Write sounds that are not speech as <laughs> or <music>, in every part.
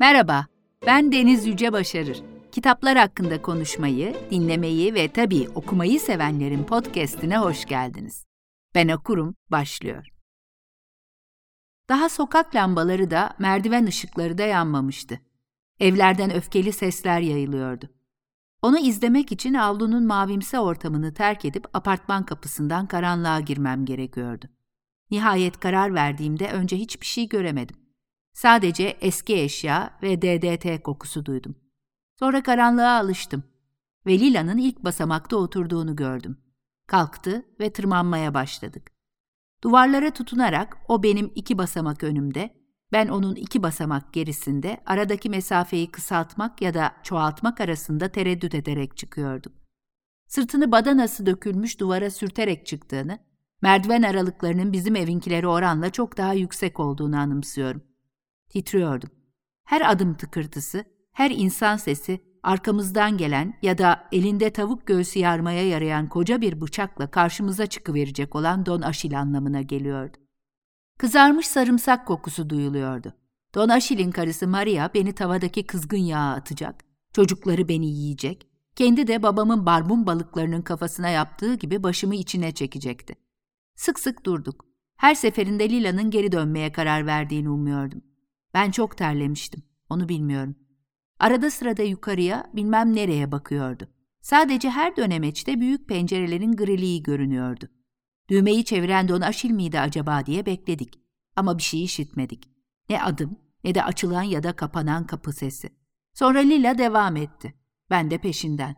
Merhaba, ben Deniz Yüce Başarır. Kitaplar hakkında konuşmayı, dinlemeyi ve tabii okumayı sevenlerin podcast'ine hoş geldiniz. Ben okurum, başlıyor. Daha sokak lambaları da, merdiven ışıkları da yanmamıştı. Evlerden öfkeli sesler yayılıyordu. Onu izlemek için avlunun mavimsi ortamını terk edip apartman kapısından karanlığa girmem gerekiyordu. Nihayet karar verdiğimde önce hiçbir şey göremedim. Sadece eski eşya ve DDT kokusu duydum. Sonra karanlığa alıştım ve Lila'nın ilk basamakta oturduğunu gördüm. Kalktı ve tırmanmaya başladık. Duvarlara tutunarak o benim iki basamak önümde, ben onun iki basamak gerisinde aradaki mesafeyi kısaltmak ya da çoğaltmak arasında tereddüt ederek çıkıyorduk. Sırtını badanası dökülmüş duvara sürterek çıktığını, merdiven aralıklarının bizim evinkileri oranla çok daha yüksek olduğunu anımsıyorum. Titriyordum. Her adım tıkırtısı, her insan sesi arkamızdan gelen ya da elinde tavuk göğsü yarmaya yarayan koca bir bıçakla karşımıza çıkıverecek olan Don Aşil anlamına geliyordu. Kızarmış sarımsak kokusu duyuluyordu. Don Aşil'in karısı Maria beni tavadaki kızgın yağa atacak, çocukları beni yiyecek, kendi de babamın barbun balıklarının kafasına yaptığı gibi başımı içine çekecekti. Sık sık durduk. Her seferinde Lila'nın geri dönmeye karar verdiğini umuyordum. Ben çok terlemiştim, onu bilmiyorum. Arada sırada yukarıya, bilmem nereye bakıyordu. Sadece her dönemeçte büyük pencerelerin griliği görünüyordu. Düğmeyi çeviren Don Aşil miydi acaba diye bekledik. Ama bir şey işitmedik. Ne adım, ne de açılan ya da kapanan kapı sesi. Sonra Lila devam etti. Ben de peşinden.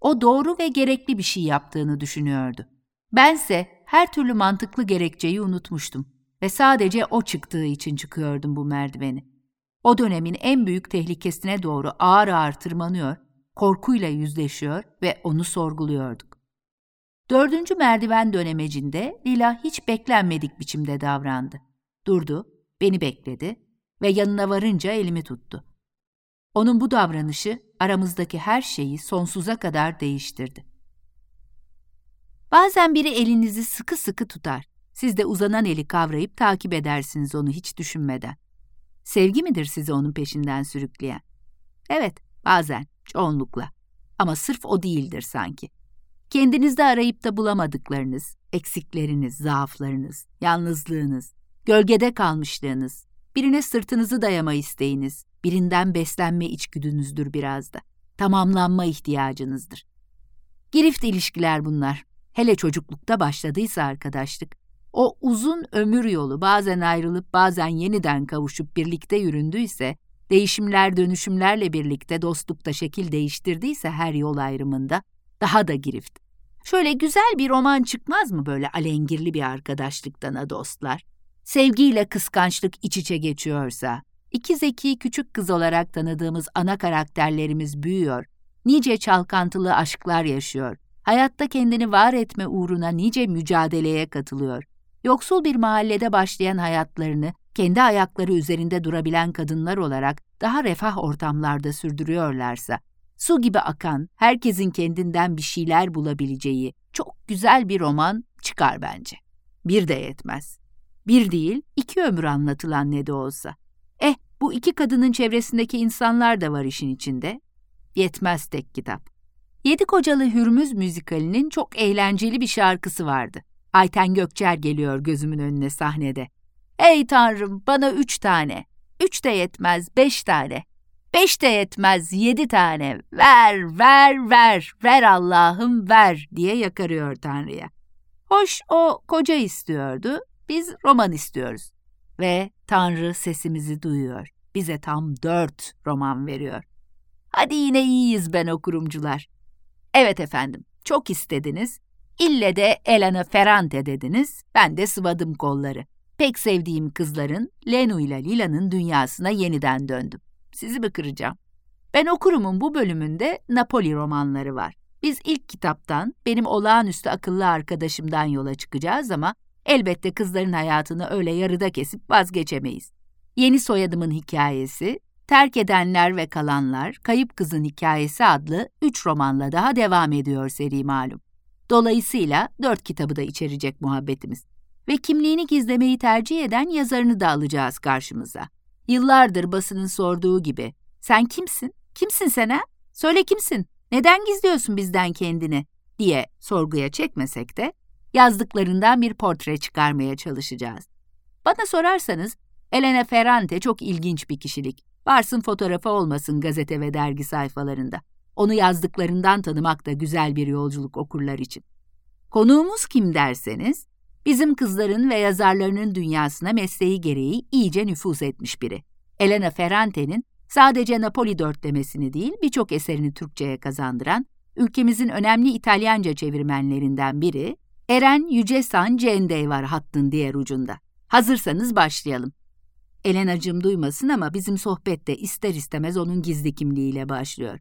O doğru ve gerekli bir şey yaptığını düşünüyordu. Bense her türlü mantıklı gerekçeyi unutmuştum ve sadece o çıktığı için çıkıyordum bu merdiveni. O dönemin en büyük tehlikesine doğru ağır ağır tırmanıyor, korkuyla yüzleşiyor ve onu sorguluyorduk. Dördüncü merdiven dönemecinde Lila hiç beklenmedik biçimde davrandı. Durdu, beni bekledi ve yanına varınca elimi tuttu. Onun bu davranışı aramızdaki her şeyi sonsuza kadar değiştirdi. Bazen biri elinizi sıkı sıkı tutar. Siz de uzanan eli kavrayıp takip edersiniz onu hiç düşünmeden. Sevgi midir sizi onun peşinden sürükleyen? Evet, bazen, çoğunlukla. Ama sırf o değildir sanki. Kendinizde arayıp da bulamadıklarınız, eksikleriniz, zaaflarınız, yalnızlığınız, gölgede kalmışlığınız, birine sırtınızı dayama isteğiniz, birinden beslenme içgüdünüzdür biraz da. Tamamlanma ihtiyacınızdır. Girift ilişkiler bunlar. Hele çocuklukta başladıysa arkadaşlık. O uzun ömür yolu bazen ayrılıp bazen yeniden kavuşup birlikte yüründüyse, değişimler dönüşümlerle birlikte dostlukta şekil değiştirdiyse her yol ayrımında, daha da girift. Şöyle güzel bir roman çıkmaz mı böyle alengirli bir arkadaşlıktan ha dostlar? Sevgiyle kıskançlık iç içe geçiyorsa, iki zeki küçük kız olarak tanıdığımız ana karakterlerimiz büyüyor, nice çalkantılı aşklar yaşıyor, hayatta kendini var etme uğruna nice mücadeleye katılıyor. Yoksul bir mahallede başlayan hayatlarını kendi ayakları üzerinde durabilen kadınlar olarak daha refah ortamlarda sürdürüyorlarsa, su gibi akan, herkesin kendinden bir şeyler bulabileceği çok güzel bir roman çıkar bence. Bir de yetmez. Bir değil, iki ömür anlatılan ne de olsa. Eh, bu iki kadının çevresindeki insanlar da var işin içinde. Yetmez tek kitap. Yedi Kocalı Hürmüz müzikalinin çok eğlenceli bir şarkısı vardı. Ayten Gökçer geliyor gözümün önüne sahnede. Ey tanrım bana üç tane. Üç de yetmez beş tane. Beş de yetmez yedi tane. Ver, ver, ver, ver Allah'ım ver diye yakarıyor Tanrı'ya. Hoş o koca istiyordu, biz roman istiyoruz. Ve Tanrı sesimizi duyuyor. Bize tam dört roman veriyor. Hadi yine iyiyiz ben okurumcular. Evet efendim, çok istediniz. İlle de Elena Ferrante dediniz, ben de sıvadım kolları. Pek sevdiğim kızların Lenu ile Lila'nın dünyasına yeniden döndüm. Sizi mi kıracağım? Ben okurumun bu bölümünde Napoli romanları var. Biz ilk kitaptan, benim olağanüstü akıllı arkadaşımdan yola çıkacağız ama elbette kızların hayatını öyle yarıda kesip vazgeçemeyiz. Yeni soyadımın hikayesi, Terk Edenler ve Kalanlar, Kayıp Kızın Hikayesi adlı üç romanla daha devam ediyor seri malum. Dolayısıyla dört kitabı da içerecek muhabbetimiz. Ve kimliğini gizlemeyi tercih eden yazarını da alacağız karşımıza. Yıllardır basının sorduğu gibi. Sen kimsin? Kimsin sen ha? Söyle kimsin? Neden gizliyorsun bizden kendini? diye sorguya çekmesek de yazdıklarından bir portre çıkarmaya çalışacağız. Bana sorarsanız Elena Ferrante çok ilginç bir kişilik. Varsın fotoğrafı olmasın gazete ve dergi sayfalarında. Onu yazdıklarından tanımak da güzel bir yolculuk okurlar için. Konuğumuz kim derseniz, bizim kızların ve yazarlarının dünyasına mesleği gereği iyice nüfuz etmiş biri. Elena Ferrante'nin sadece Napoli dörtlemesini değil birçok eserini Türkçe'ye kazandıran ülkemizin önemli İtalyanca çevirmenlerinden biri, Eren Yücesan Cendey var hattın diğer ucunda. Hazırsanız başlayalım. Elenacığım duymasın ama bizim sohbette ister istemez onun gizli kimliğiyle başlıyor.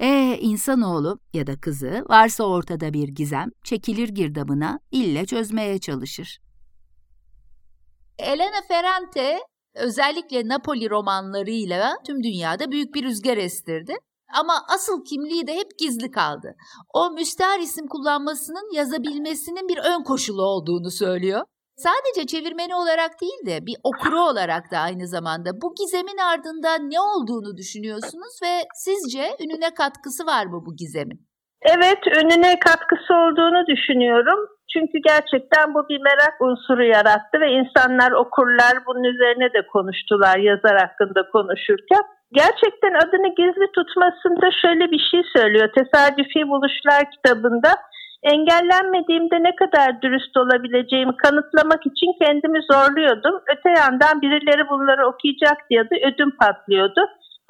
Ee insanoğlu ya da kızı varsa ortada bir gizem çekilir girdabına ille çözmeye çalışır. Elena Ferrante özellikle Napoli romanlarıyla tüm dünyada büyük bir rüzgar estirdi. Ama asıl kimliği de hep gizli kaldı. O müstahar isim kullanmasının yazabilmesinin bir ön koşulu olduğunu söylüyor. Sadece çevirmeni olarak değil de bir okuru olarak da aynı zamanda bu gizemin ardında ne olduğunu düşünüyorsunuz ve sizce ününe katkısı var mı bu gizemin? Evet, ününe katkısı olduğunu düşünüyorum. Çünkü gerçekten bu bir merak unsuru yarattı ve insanlar, okurlar bunun üzerine de konuştular yazar hakkında konuşurken. Gerçekten adını gizli tutmasında şöyle bir şey söylüyor. Tesadüfi Buluşlar kitabında engellenmediğimde ne kadar dürüst olabileceğimi kanıtlamak için kendimi zorluyordum. Öte yandan birileri bunları okuyacak diye de ödüm patlıyordu.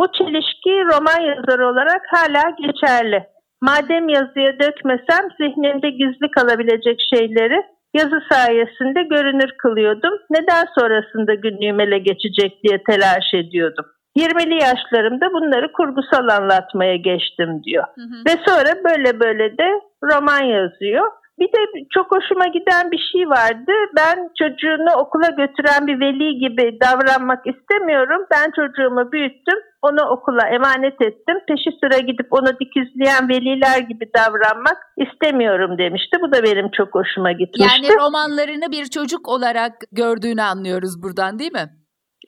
Bu çelişki roman yazarı olarak hala geçerli. Madem yazıya dökmesem zihnimde gizli kalabilecek şeyleri yazı sayesinde görünür kılıyordum. Neden sonrasında günlüğüm ele geçecek diye telaş ediyordum. 20'li yaşlarımda bunları kurgusal anlatmaya geçtim diyor. Hı hı. Ve sonra böyle böyle de roman yazıyor. Bir de çok hoşuma giden bir şey vardı. Ben çocuğunu okula götüren bir veli gibi davranmak istemiyorum. Ben çocuğumu büyüttüm, onu okula emanet ettim. Peşi sıra gidip onu dikizleyen veliler gibi davranmak istemiyorum demişti. Bu da benim çok hoşuma gitmişti. Yani romanlarını bir çocuk olarak gördüğünü anlıyoruz buradan değil mi?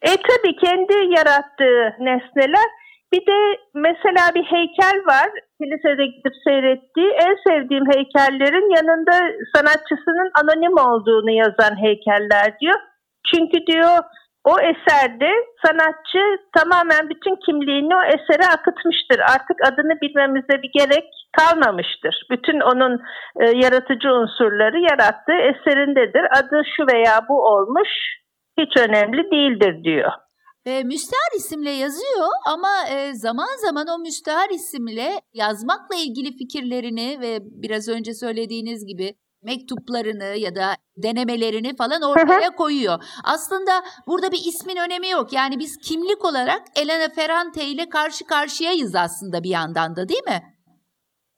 E tabii kendi yarattığı nesneler. Bir de mesela bir heykel var kilisede gidip seyrettiği. En sevdiğim heykellerin yanında sanatçısının anonim olduğunu yazan heykeller diyor. Çünkü diyor o eserde sanatçı tamamen bütün kimliğini o esere akıtmıştır. Artık adını bilmemize bir gerek kalmamıştır. Bütün onun e, yaratıcı unsurları yarattığı eserindedir. Adı şu veya bu olmuş hiç önemli değildir diyor. E, müstehar isimle yazıyor ama e, zaman zaman o müstehar isimle yazmakla ilgili fikirlerini ve biraz önce söylediğiniz gibi mektuplarını ya da denemelerini falan ortaya koyuyor. Aslında burada bir ismin önemi yok. Yani biz kimlik olarak Elena Ferrante ile karşı karşıyayız aslında bir yandan da değil mi?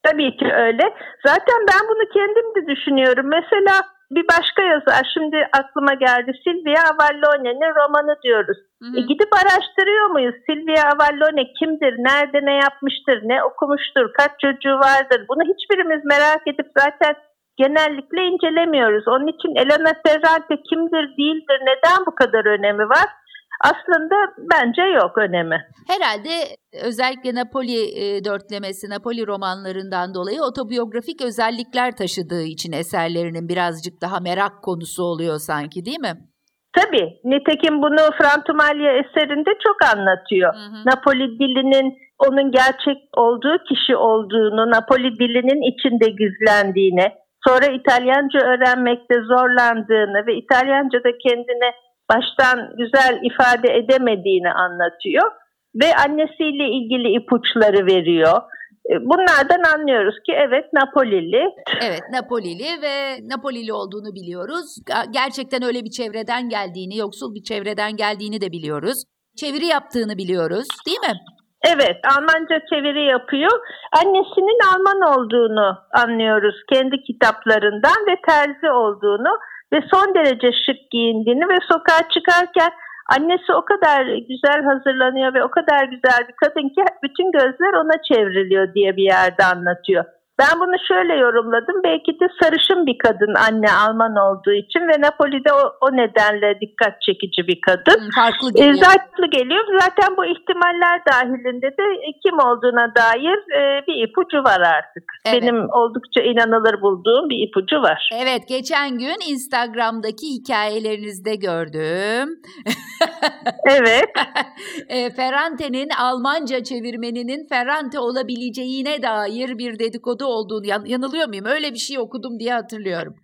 Tabii ki öyle. Zaten ben bunu kendim de düşünüyorum. Mesela bir başka yazar şimdi aklıma geldi. Silvia Avallone'nin romanı diyoruz. Hı hı. E gidip araştırıyor muyuz? Silvia Avallone kimdir? Nerede ne yapmıştır? Ne okumuştur? Kaç çocuğu vardır? Bunu hiçbirimiz merak edip zaten genellikle incelemiyoruz. Onun için Elena Ferrante kimdir, değildir, neden bu kadar önemi var? Aslında bence yok önemi. Herhalde özellikle Napoli e, dörtlemesi, Napoli romanlarından dolayı otobiyografik özellikler taşıdığı için eserlerinin birazcık daha merak konusu oluyor sanki değil mi? Tabii. Nitekim bunu Frantumalia eserinde çok anlatıyor. Hı hı. Napoli dilinin onun gerçek olduğu kişi olduğunu, Napoli dilinin içinde gizlendiğini, sonra İtalyanca öğrenmekte zorlandığını ve İtalyanca'da kendine baştan güzel ifade edemediğini anlatıyor ve annesiyle ilgili ipuçları veriyor. E, bunlardan anlıyoruz ki evet Napolili. Evet Napolili ve Napolili olduğunu biliyoruz. Gerçekten öyle bir çevreden geldiğini, yoksul bir çevreden geldiğini de biliyoruz. Çeviri yaptığını biliyoruz değil mi? Evet, Almanca çeviri yapıyor. Annesinin Alman olduğunu anlıyoruz kendi kitaplarından ve terzi olduğunu ve son derece şık giyindiğini ve sokağa çıkarken annesi o kadar güzel hazırlanıyor ve o kadar güzel bir kadın ki bütün gözler ona çevriliyor diye bir yerde anlatıyor. Ben bunu şöyle yorumladım. Belki de sarışın bir kadın anne Alman olduğu için ve Napoli'de o, o nedenle dikkat çekici bir kadın. Hmm, farklı geliyor. E, farklı geliyor. Zaten bu ihtimaller dahilinde de kim olduğuna dair e, bir ipucu var artık. Evet. Benim oldukça inanılır bulduğum bir ipucu var. Evet geçen gün Instagram'daki hikayelerinizde gördüm. <laughs> evet. e, Ferrante'nin Almanca çevirmeninin Ferrante olabileceğine dair bir dedikodu adı olduğunu yan, yanılıyor muyum? Öyle bir şey okudum diye hatırlıyorum.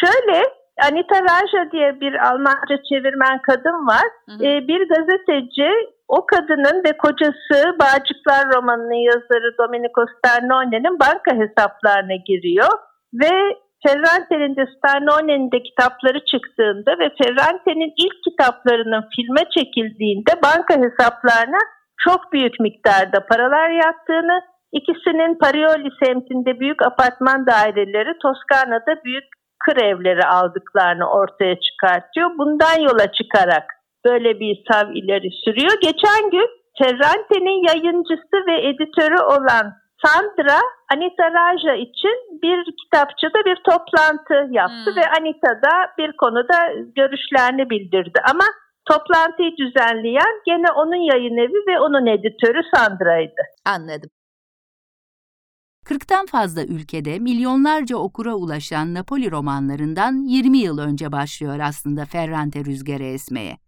Şöyle Anita Raja diye bir Almanca çevirmen kadın var. Hı hı. Ee, bir gazeteci o kadının ve kocası Bağcıklar romanının yazarı Domenico Starnone'nin banka hesaplarına giriyor ve Ferrante'nin de Starnone'nin de kitapları çıktığında ve Ferrante'nin ilk kitaplarının filme çekildiğinde banka hesaplarına çok büyük miktarda paralar yattığını İkisinin Parioli semtinde büyük apartman daireleri, Toskana'da büyük kır evleri aldıklarını ortaya çıkartıyor. Bundan yola çıkarak böyle bir sav ileri sürüyor. Geçen gün Ferrante'nin yayıncısı ve editörü olan Sandra Anita Raja için bir kitapçıda bir toplantı yaptı hmm. ve Anita da bir konuda görüşlerini bildirdi. Ama toplantıyı düzenleyen gene onun yayın evi ve onun editörü Sandra'ydı. Anladım. 40'tan fazla ülkede milyonlarca okura ulaşan Napoli romanlarından 20 yıl önce başlıyor aslında Ferrante rüzgarı esmeye.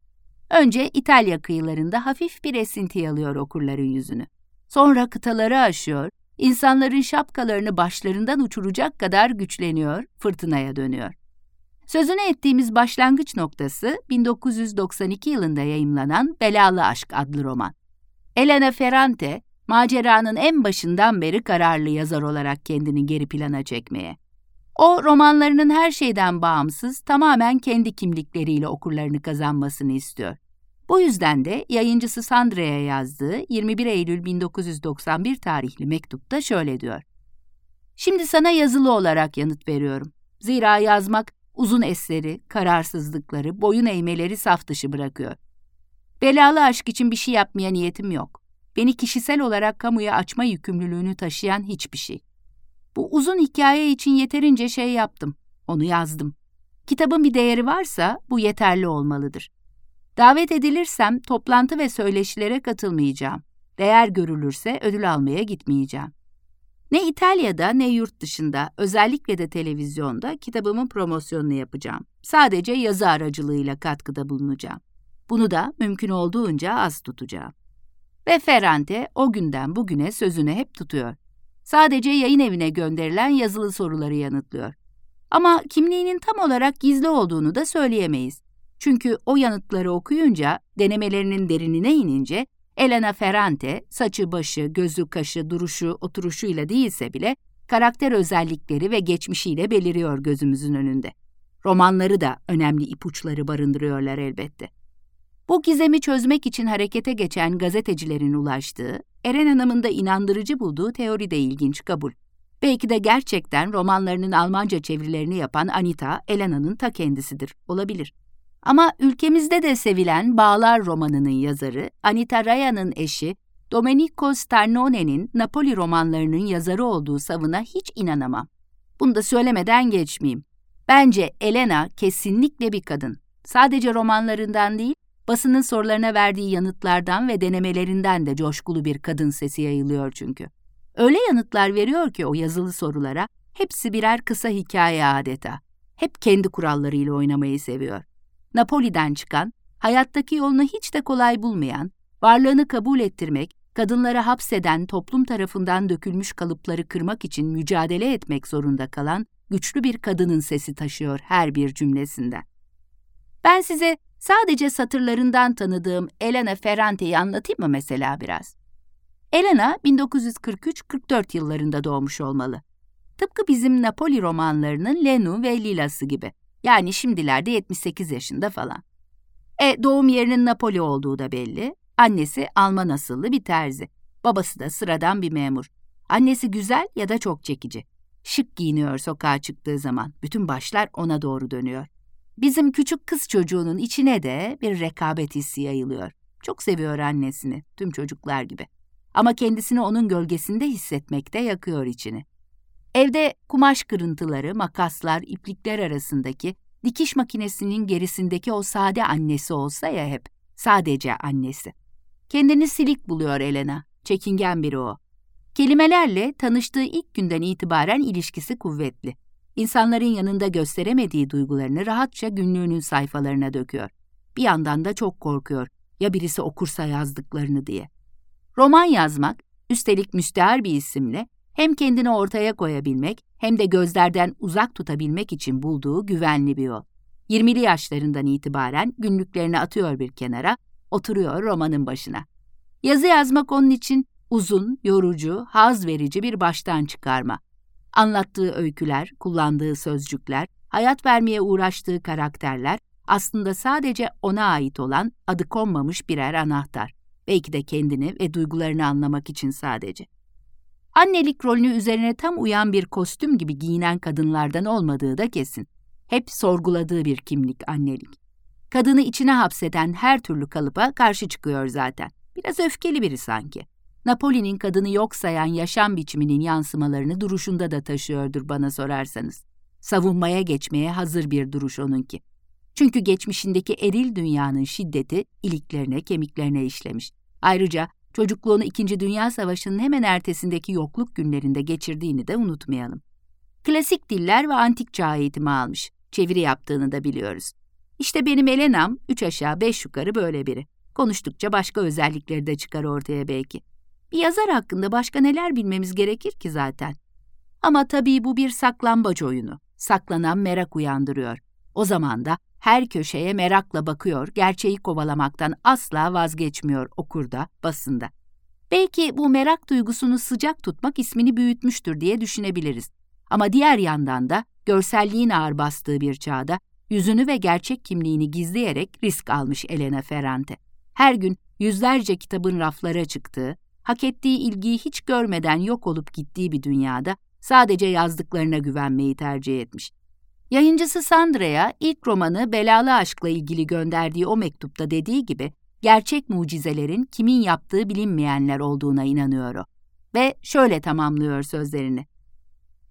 Önce İtalya kıyılarında hafif bir esinti alıyor okurların yüzünü. Sonra kıtaları aşıyor, insanların şapkalarını başlarından uçuracak kadar güçleniyor, fırtınaya dönüyor. Sözünü ettiğimiz başlangıç noktası 1992 yılında yayımlanan Belalı Aşk adlı roman. Elena Ferrante, maceranın en başından beri kararlı yazar olarak kendini geri plana çekmeye. O, romanlarının her şeyden bağımsız, tamamen kendi kimlikleriyle okurlarını kazanmasını istiyor. Bu yüzden de yayıncısı Sandra'ya yazdığı 21 Eylül 1991 tarihli mektupta şöyle diyor. Şimdi sana yazılı olarak yanıt veriyorum. Zira yazmak uzun esleri, kararsızlıkları, boyun eğmeleri saf dışı bırakıyor. Belalı aşk için bir şey yapmaya niyetim yok beni kişisel olarak kamuya açma yükümlülüğünü taşıyan hiçbir şey. Bu uzun hikaye için yeterince şey yaptım, onu yazdım. Kitabın bir değeri varsa bu yeterli olmalıdır. Davet edilirsem toplantı ve söyleşilere katılmayacağım. Değer görülürse ödül almaya gitmeyeceğim. Ne İtalya'da ne yurt dışında, özellikle de televizyonda kitabımın promosyonunu yapacağım. Sadece yazı aracılığıyla katkıda bulunacağım. Bunu da mümkün olduğunca az tutacağım. Ve Ferrante o günden bugüne sözünü hep tutuyor. Sadece yayın evine gönderilen yazılı soruları yanıtlıyor. Ama kimliğinin tam olarak gizli olduğunu da söyleyemeyiz. Çünkü o yanıtları okuyunca, denemelerinin derinine inince, Elena Ferrante, saçı başı, gözü kaşı, duruşu, oturuşuyla değilse bile, karakter özellikleri ve geçmişiyle beliriyor gözümüzün önünde. Romanları da önemli ipuçları barındırıyorlar elbette. Bu gizemi çözmek için harekete geçen gazetecilerin ulaştığı, Eren Hanım'ın da inandırıcı bulduğu teori de ilginç kabul. Belki de gerçekten romanlarının Almanca çevirilerini yapan Anita, Elena'nın ta kendisidir, olabilir. Ama ülkemizde de sevilen Bağlar romanının yazarı, Anita Raya'nın eşi, Domenico Starnone'nin Napoli romanlarının yazarı olduğu savına hiç inanamam. Bunu da söylemeden geçmeyeyim. Bence Elena kesinlikle bir kadın. Sadece romanlarından değil, Basının sorularına verdiği yanıtlardan ve denemelerinden de coşkulu bir kadın sesi yayılıyor çünkü. Öyle yanıtlar veriyor ki o yazılı sorulara, hepsi birer kısa hikaye adeta. Hep kendi kurallarıyla oynamayı seviyor. Napoli'den çıkan, hayattaki yolunu hiç de kolay bulmayan, varlığını kabul ettirmek, kadınlara hapseden toplum tarafından dökülmüş kalıpları kırmak için mücadele etmek zorunda kalan güçlü bir kadının sesi taşıyor her bir cümlesinden. Ben size Sadece satırlarından tanıdığım Elena Ferrante'yi anlatayım mı mesela biraz? Elena 1943-44 yıllarında doğmuş olmalı. Tıpkı bizim Napoli romanlarının Lenu ve Lila'sı gibi. Yani şimdilerde 78 yaşında falan. E doğum yerinin Napoli olduğu da belli. Annesi Alman asıllı bir terzi. Babası da sıradan bir memur. Annesi güzel ya da çok çekici. Şık giyiniyor sokağa çıktığı zaman. Bütün başlar ona doğru dönüyor. Bizim küçük kız çocuğunun içine de bir rekabet hissi yayılıyor. Çok seviyor annesini, tüm çocuklar gibi. Ama kendisini onun gölgesinde hissetmekte yakıyor içini. Evde kumaş kırıntıları, makaslar, iplikler arasındaki dikiş makinesinin gerisindeki o sade annesi olsa ya hep, sadece annesi. Kendini silik buluyor Elena, çekingen biri o. Kelimelerle tanıştığı ilk günden itibaren ilişkisi kuvvetli. İnsanların yanında gösteremediği duygularını rahatça günlüğünün sayfalarına döküyor. Bir yandan da çok korkuyor, ya birisi okursa yazdıklarını diye. Roman yazmak, üstelik müstehar bir isimle, hem kendini ortaya koyabilmek hem de gözlerden uzak tutabilmek için bulduğu güvenli bir yol. 20'li yaşlarından itibaren günlüklerini atıyor bir kenara, oturuyor romanın başına. Yazı yazmak onun için uzun, yorucu, haz verici bir baştan çıkarma. Anlattığı öyküler, kullandığı sözcükler, hayat vermeye uğraştığı karakterler aslında sadece ona ait olan adı konmamış birer anahtar. Belki de kendini ve duygularını anlamak için sadece. Annelik rolünü üzerine tam uyan bir kostüm gibi giyinen kadınlardan olmadığı da kesin. Hep sorguladığı bir kimlik annelik. Kadını içine hapseden her türlü kalıba karşı çıkıyor zaten. Biraz öfkeli biri sanki. Napoli'nin kadını yok sayan yaşam biçiminin yansımalarını duruşunda da taşıyordur bana sorarsanız. Savunmaya geçmeye hazır bir duruş onunki. Çünkü geçmişindeki eril dünyanın şiddeti iliklerine, kemiklerine işlemiş. Ayrıca çocukluğunu İkinci Dünya Savaşı'nın hemen ertesindeki yokluk günlerinde geçirdiğini de unutmayalım. Klasik diller ve antik çağ eğitimi almış. Çeviri yaptığını da biliyoruz. İşte benim Elena'm üç aşağı beş yukarı böyle biri. Konuştukça başka özellikleri de çıkar ortaya belki. Bir yazar hakkında başka neler bilmemiz gerekir ki zaten. Ama tabii bu bir saklambaç oyunu. Saklanan merak uyandırıyor. O zaman da her köşeye merakla bakıyor, gerçeği kovalamaktan asla vazgeçmiyor okurda, basında. Belki bu merak duygusunu sıcak tutmak ismini büyütmüştür diye düşünebiliriz. Ama diğer yandan da görselliğin ağır bastığı bir çağda yüzünü ve gerçek kimliğini gizleyerek risk almış Elena Ferrante. Her gün yüzlerce kitabın raflara çıktığı, hak ettiği ilgiyi hiç görmeden yok olup gittiği bir dünyada sadece yazdıklarına güvenmeyi tercih etmiş. Yayıncısı Sandra'ya ilk romanı Belalı Aşk'la ilgili gönderdiği o mektupta dediği gibi gerçek mucizelerin kimin yaptığı bilinmeyenler olduğuna inanıyor o. Ve şöyle tamamlıyor sözlerini.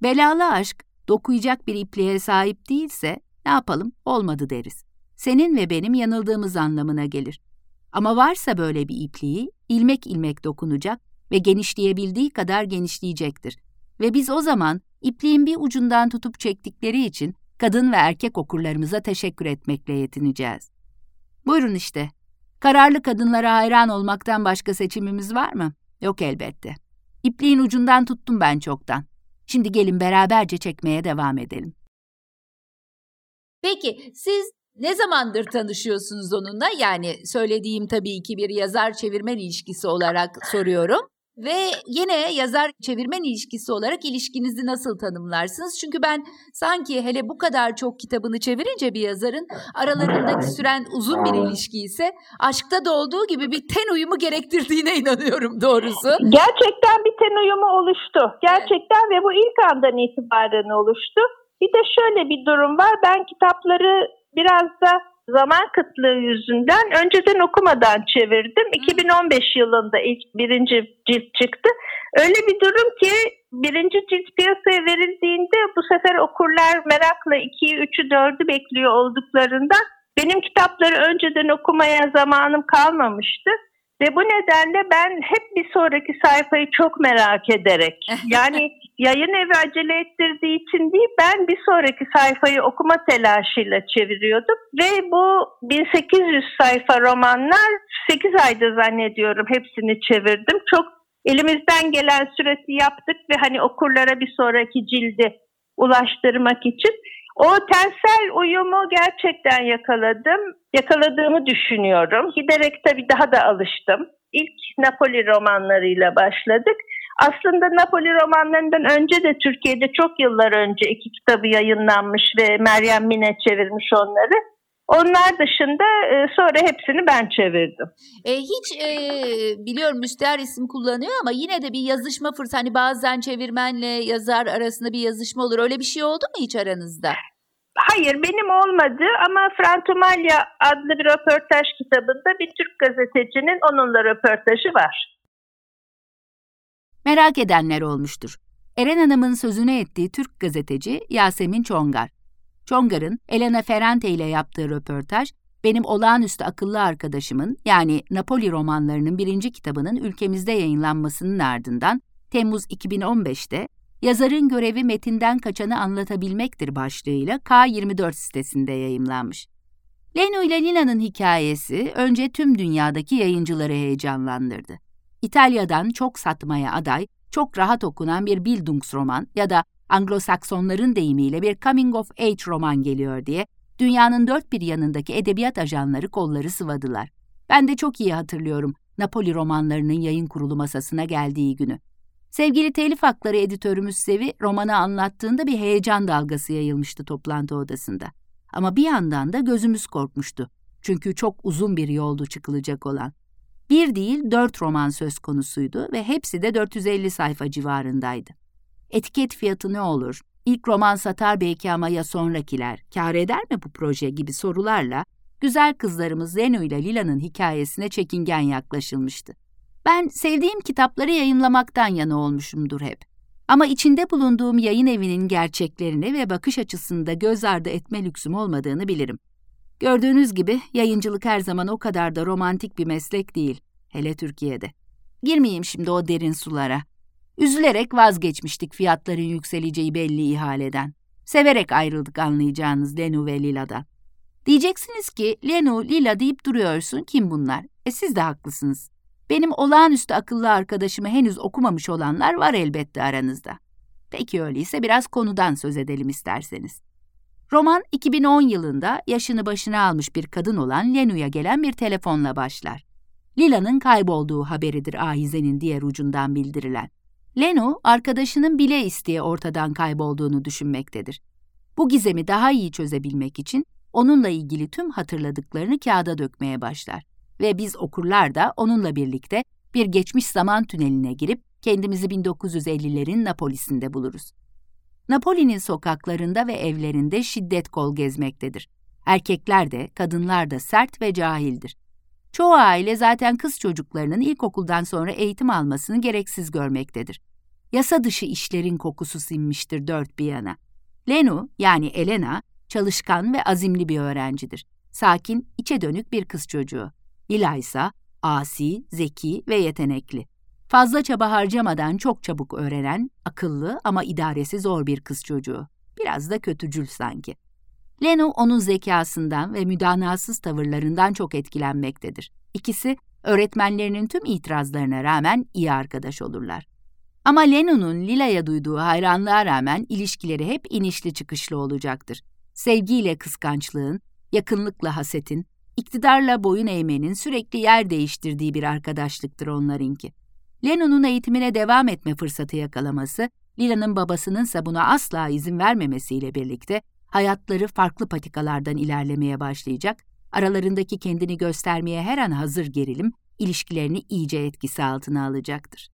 Belalı aşk dokuyacak bir ipliğe sahip değilse ne yapalım olmadı deriz. Senin ve benim yanıldığımız anlamına gelir. Ama varsa böyle bir ipliği ilmek ilmek dokunacak ve genişleyebildiği kadar genişleyecektir. Ve biz o zaman ipliğin bir ucundan tutup çektikleri için kadın ve erkek okurlarımıza teşekkür etmekle yetineceğiz. Buyurun işte. Kararlı kadınlara hayran olmaktan başka seçimimiz var mı? Yok elbette. İpliğin ucundan tuttum ben çoktan. Şimdi gelin beraberce çekmeye devam edelim. Peki siz ne zamandır tanışıyorsunuz onunla? Yani söylediğim tabii ki bir yazar çevirmen ilişkisi olarak soruyorum. Ve yine yazar çevirmen ilişkisi olarak ilişkinizi nasıl tanımlarsınız? Çünkü ben sanki hele bu kadar çok kitabını çevirince bir yazarın aralarındaki süren uzun bir ilişki ise aşkta da olduğu gibi bir ten uyumu gerektirdiğine inanıyorum doğrusu. Gerçekten bir ten uyumu oluştu. Gerçekten ve bu ilk andan itibaren oluştu. Bir de şöyle bir durum var. Ben kitapları biraz da zaman kıtlığı yüzünden önceden okumadan çevirdim. 2015 yılında ilk birinci cilt çıktı. Öyle bir durum ki birinci cilt piyasaya verildiğinde bu sefer okurlar merakla 2'yi, 3'ü, 4'ü bekliyor olduklarından benim kitapları önceden okumaya zamanım kalmamıştı. Ve bu nedenle ben hep bir sonraki sayfayı çok merak ederek <laughs> yani yayın evi acele ettirdiği için değil ben bir sonraki sayfayı okuma telaşıyla çeviriyordum. Ve bu 1800 sayfa romanlar 8 ayda zannediyorum hepsini çevirdim. Çok elimizden gelen süresi yaptık ve hani okurlara bir sonraki cildi ulaştırmak için. O tensel uyumu gerçekten yakaladım. Yakaladığımı düşünüyorum. Giderek tabii daha da alıştım. İlk Napoli romanlarıyla başladık. Aslında Napoli romanlarından önce de Türkiye'de çok yıllar önce iki kitabı yayınlanmış ve Meryem Mine çevirmiş onları. Onlar dışında e, sonra hepsini ben çevirdim. E, hiç e, biliyorum müstehar isim kullanıyor ama yine de bir yazışma fırsatı. Hani bazen çevirmenle yazar arasında bir yazışma olur. Öyle bir şey oldu mu hiç aranızda? Hayır benim olmadı ama Frantumalya adlı bir röportaj kitabında bir Türk gazetecinin onunla röportajı var. Merak edenler olmuştur. Eren Hanım'ın sözünü ettiği Türk gazeteci Yasemin Çongar. Çongar'ın Elena Ferrante ile yaptığı röportaj, benim olağanüstü akıllı arkadaşımın yani Napoli romanlarının birinci kitabının ülkemizde yayınlanmasının ardından Temmuz 2015'te yazarın görevi metinden kaçanı anlatabilmektir başlığıyla K24 sitesinde yayımlanmış. Leno ile Lina'nın hikayesi önce tüm dünyadaki yayıncıları heyecanlandırdı. İtalya'dan çok satmaya aday, çok rahat okunan bir Bildungsroman ya da Anglo-Saksonların deyimiyle bir coming of age roman geliyor diye dünyanın dört bir yanındaki edebiyat ajanları kolları sıvadılar. Ben de çok iyi hatırlıyorum Napoli romanlarının yayın kurulu masasına geldiği günü. Sevgili telif hakları editörümüz Sevi romanı anlattığında bir heyecan dalgası yayılmıştı toplantı odasında. Ama bir yandan da gözümüz korkmuştu. Çünkü çok uzun bir yoldu çıkılacak olan. Bir değil dört roman söz konusuydu ve hepsi de 450 sayfa civarındaydı. Etiket fiyatı ne olur? İlk roman satar belki ama ya sonrakiler? Kâr eder mi bu proje gibi sorularla güzel kızlarımız Zeno ile Lila'nın hikayesine çekingen yaklaşılmıştı. Ben sevdiğim kitapları yayınlamaktan yana olmuşumdur hep. Ama içinde bulunduğum yayın evinin gerçeklerini ve bakış açısında göz ardı etme lüksüm olmadığını bilirim. Gördüğünüz gibi yayıncılık her zaman o kadar da romantik bir meslek değil, hele Türkiye'de. Girmeyeyim şimdi o derin sulara. Üzülerek vazgeçmiştik fiyatların yükseleceği belli ihaleden. Severek ayrıldık anlayacağınız Lenu ve Lila'dan. Diyeceksiniz ki Lenu, Lila deyip duruyorsun kim bunlar? E siz de haklısınız. Benim olağanüstü akıllı arkadaşımı henüz okumamış olanlar var elbette aranızda. Peki öyleyse biraz konudan söz edelim isterseniz. Roman 2010 yılında yaşını başına almış bir kadın olan Lenu'ya gelen bir telefonla başlar. Lila'nın kaybolduğu haberidir Ahize'nin diğer ucundan bildirilen. Lenu, arkadaşının bile isteye ortadan kaybolduğunu düşünmektedir. Bu gizemi daha iyi çözebilmek için onunla ilgili tüm hatırladıklarını kağıda dökmeye başlar ve biz okurlar da onunla birlikte bir geçmiş zaman tüneline girip kendimizi 1950'lerin Napoli'sinde buluruz. Napoli'nin sokaklarında ve evlerinde şiddet kol gezmektedir. Erkekler de, kadınlar da sert ve cahildir. Çoğu aile zaten kız çocuklarının ilkokuldan sonra eğitim almasını gereksiz görmektedir. Yasa dışı işlerin kokusu sinmiştir dört bir yana. Lenu yani Elena çalışkan ve azimli bir öğrencidir. Sakin, içe dönük bir kız çocuğu. Lila ise asi, zeki ve yetenekli. Fazla çaba harcamadan çok çabuk öğrenen, akıllı ama idaresi zor bir kız çocuğu. Biraz da kötücül sanki. Leno onun zekasından ve müdanasız tavırlarından çok etkilenmektedir. İkisi öğretmenlerinin tüm itirazlarına rağmen iyi arkadaş olurlar. Ama Leno'nun Lila'ya duyduğu hayranlığa rağmen ilişkileri hep inişli çıkışlı olacaktır. Sevgiyle kıskançlığın, yakınlıkla hasetin, iktidarla boyun eğmenin sürekli yer değiştirdiği bir arkadaşlıktır onlarınki. Leno'nun eğitimine devam etme fırsatı yakalaması, Lila'nın babasının ise buna asla izin vermemesiyle birlikte hayatları farklı patikalardan ilerlemeye başlayacak, aralarındaki kendini göstermeye her an hazır gerilim, ilişkilerini iyice etkisi altına alacaktır.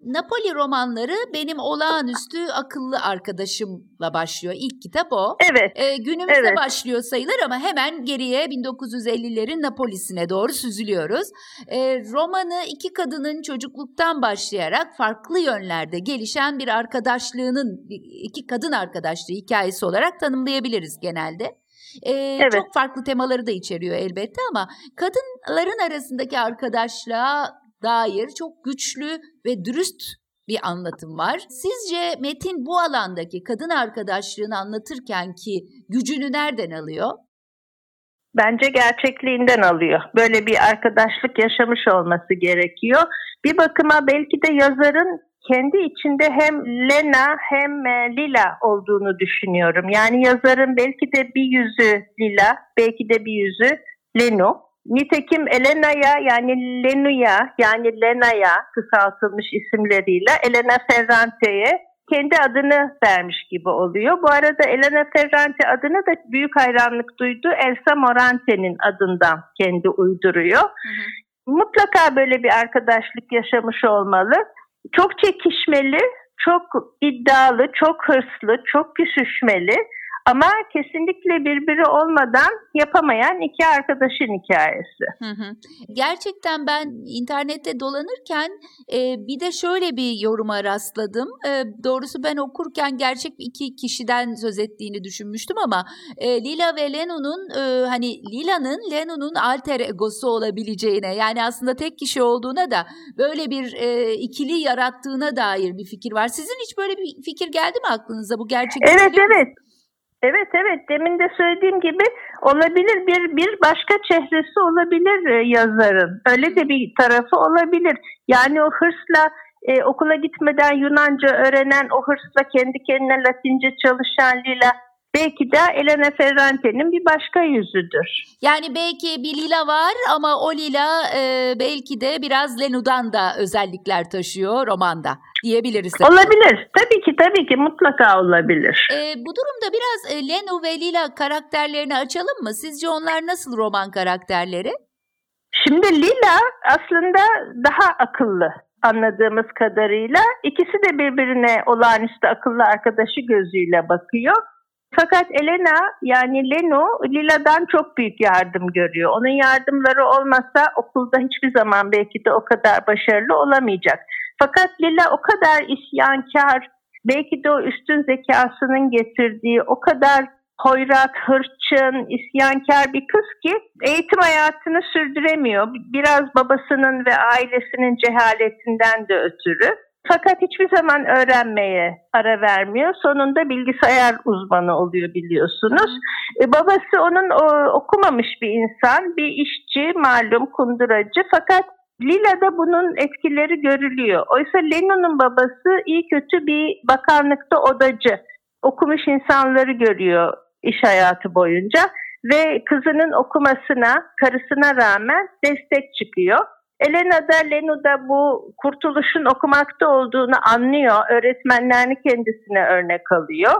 Napoli romanları benim olağanüstü akıllı arkadaşımla başlıyor. İlk kitap o. Evet. Ee, günümüzde evet. başlıyor sayılır ama hemen geriye 1950'lerin Napoli'sine doğru süzülüyoruz. Ee, romanı iki kadının çocukluktan başlayarak farklı yönlerde gelişen bir arkadaşlığının, iki kadın arkadaşlığı hikayesi olarak tanımlayabiliriz genelde. Ee, Evet. Çok farklı temaları da içeriyor elbette ama kadınların arasındaki arkadaşlığa dair çok güçlü ve dürüst bir anlatım var. Sizce Metin bu alandaki kadın arkadaşlığını anlatırken ki gücünü nereden alıyor? Bence gerçekliğinden alıyor. Böyle bir arkadaşlık yaşamış olması gerekiyor. Bir bakıma belki de yazarın kendi içinde hem Lena hem e, Lila olduğunu düşünüyorum. Yani yazarın belki de bir yüzü Lila, belki de bir yüzü Leno. Nitekim Elena'ya yani Lenu'ya yani Lena'ya kısaltılmış isimleriyle Elena Ferrante'ye kendi adını vermiş gibi oluyor. Bu arada Elena Ferrante adını da büyük hayranlık duydu. Elsa Morante'nin adından kendi uyduruyor. Mutlaka böyle bir arkadaşlık yaşamış olmalı. Çok çekişmeli, çok iddialı, çok hırslı, çok küsüşmeli. Ama kesinlikle birbiri olmadan yapamayan iki arkadaşın hikayesi. Hı hı. Gerçekten ben internette dolanırken e, bir de şöyle bir yoruma rastladım. E, doğrusu ben okurken gerçek iki kişiden söz ettiğini düşünmüştüm ama e, Lila ve Leno'nun e, hani Lila'nın Leno'nun alter egosu olabileceğine yani aslında tek kişi olduğuna da böyle bir e, ikili yarattığına dair bir fikir var. Sizin hiç böyle bir fikir geldi mi aklınıza bu gerçek? Evet evet. Evet evet demin de söylediğim gibi olabilir bir bir başka çehresi olabilir e, yazarın. Öyle de bir tarafı olabilir. Yani o hırsla e, okula gitmeden Yunanca öğrenen o hırsla kendi kendine Latince çalışan Lila belki de Elena Ferrante'nin bir başka yüzüdür. Yani belki bir lila var ama o lila e, belki de biraz Lenu'dan da özellikler taşıyor romanda diyebiliriz. Olabilir. Tabii ki tabii ki mutlaka olabilir. E, bu durumda biraz e, Lenu ve Lila karakterlerini açalım mı? Sizce onlar nasıl roman karakterleri? Şimdi Lila aslında daha akıllı anladığımız kadarıyla. İkisi de birbirine olağanüstü akıllı arkadaşı gözüyle bakıyor. Fakat Elena yani Leno Lila'dan çok büyük yardım görüyor. Onun yardımları olmasa okulda hiçbir zaman belki de o kadar başarılı olamayacak. Fakat Lila o kadar isyankar, belki de o üstün zekasının getirdiği o kadar hoyrat, hırçın, isyankar bir kız ki eğitim hayatını sürdüremiyor. Biraz babasının ve ailesinin cehaletinden de ötürü. Fakat hiçbir zaman öğrenmeye ara vermiyor. Sonunda bilgisayar uzmanı oluyor biliyorsunuz. E, babası onun o, okumamış bir insan, bir işçi, malum kunduracı. Fakat Lila'da bunun etkileri görülüyor. Oysa Leno'nun babası iyi kötü bir bakanlıkta odacı. Okumuş insanları görüyor iş hayatı boyunca ve kızının okumasına, karısına rağmen destek çıkıyor. Elena da Lenu da bu kurtuluşun okumakta olduğunu anlıyor. Öğretmenlerini kendisine örnek alıyor.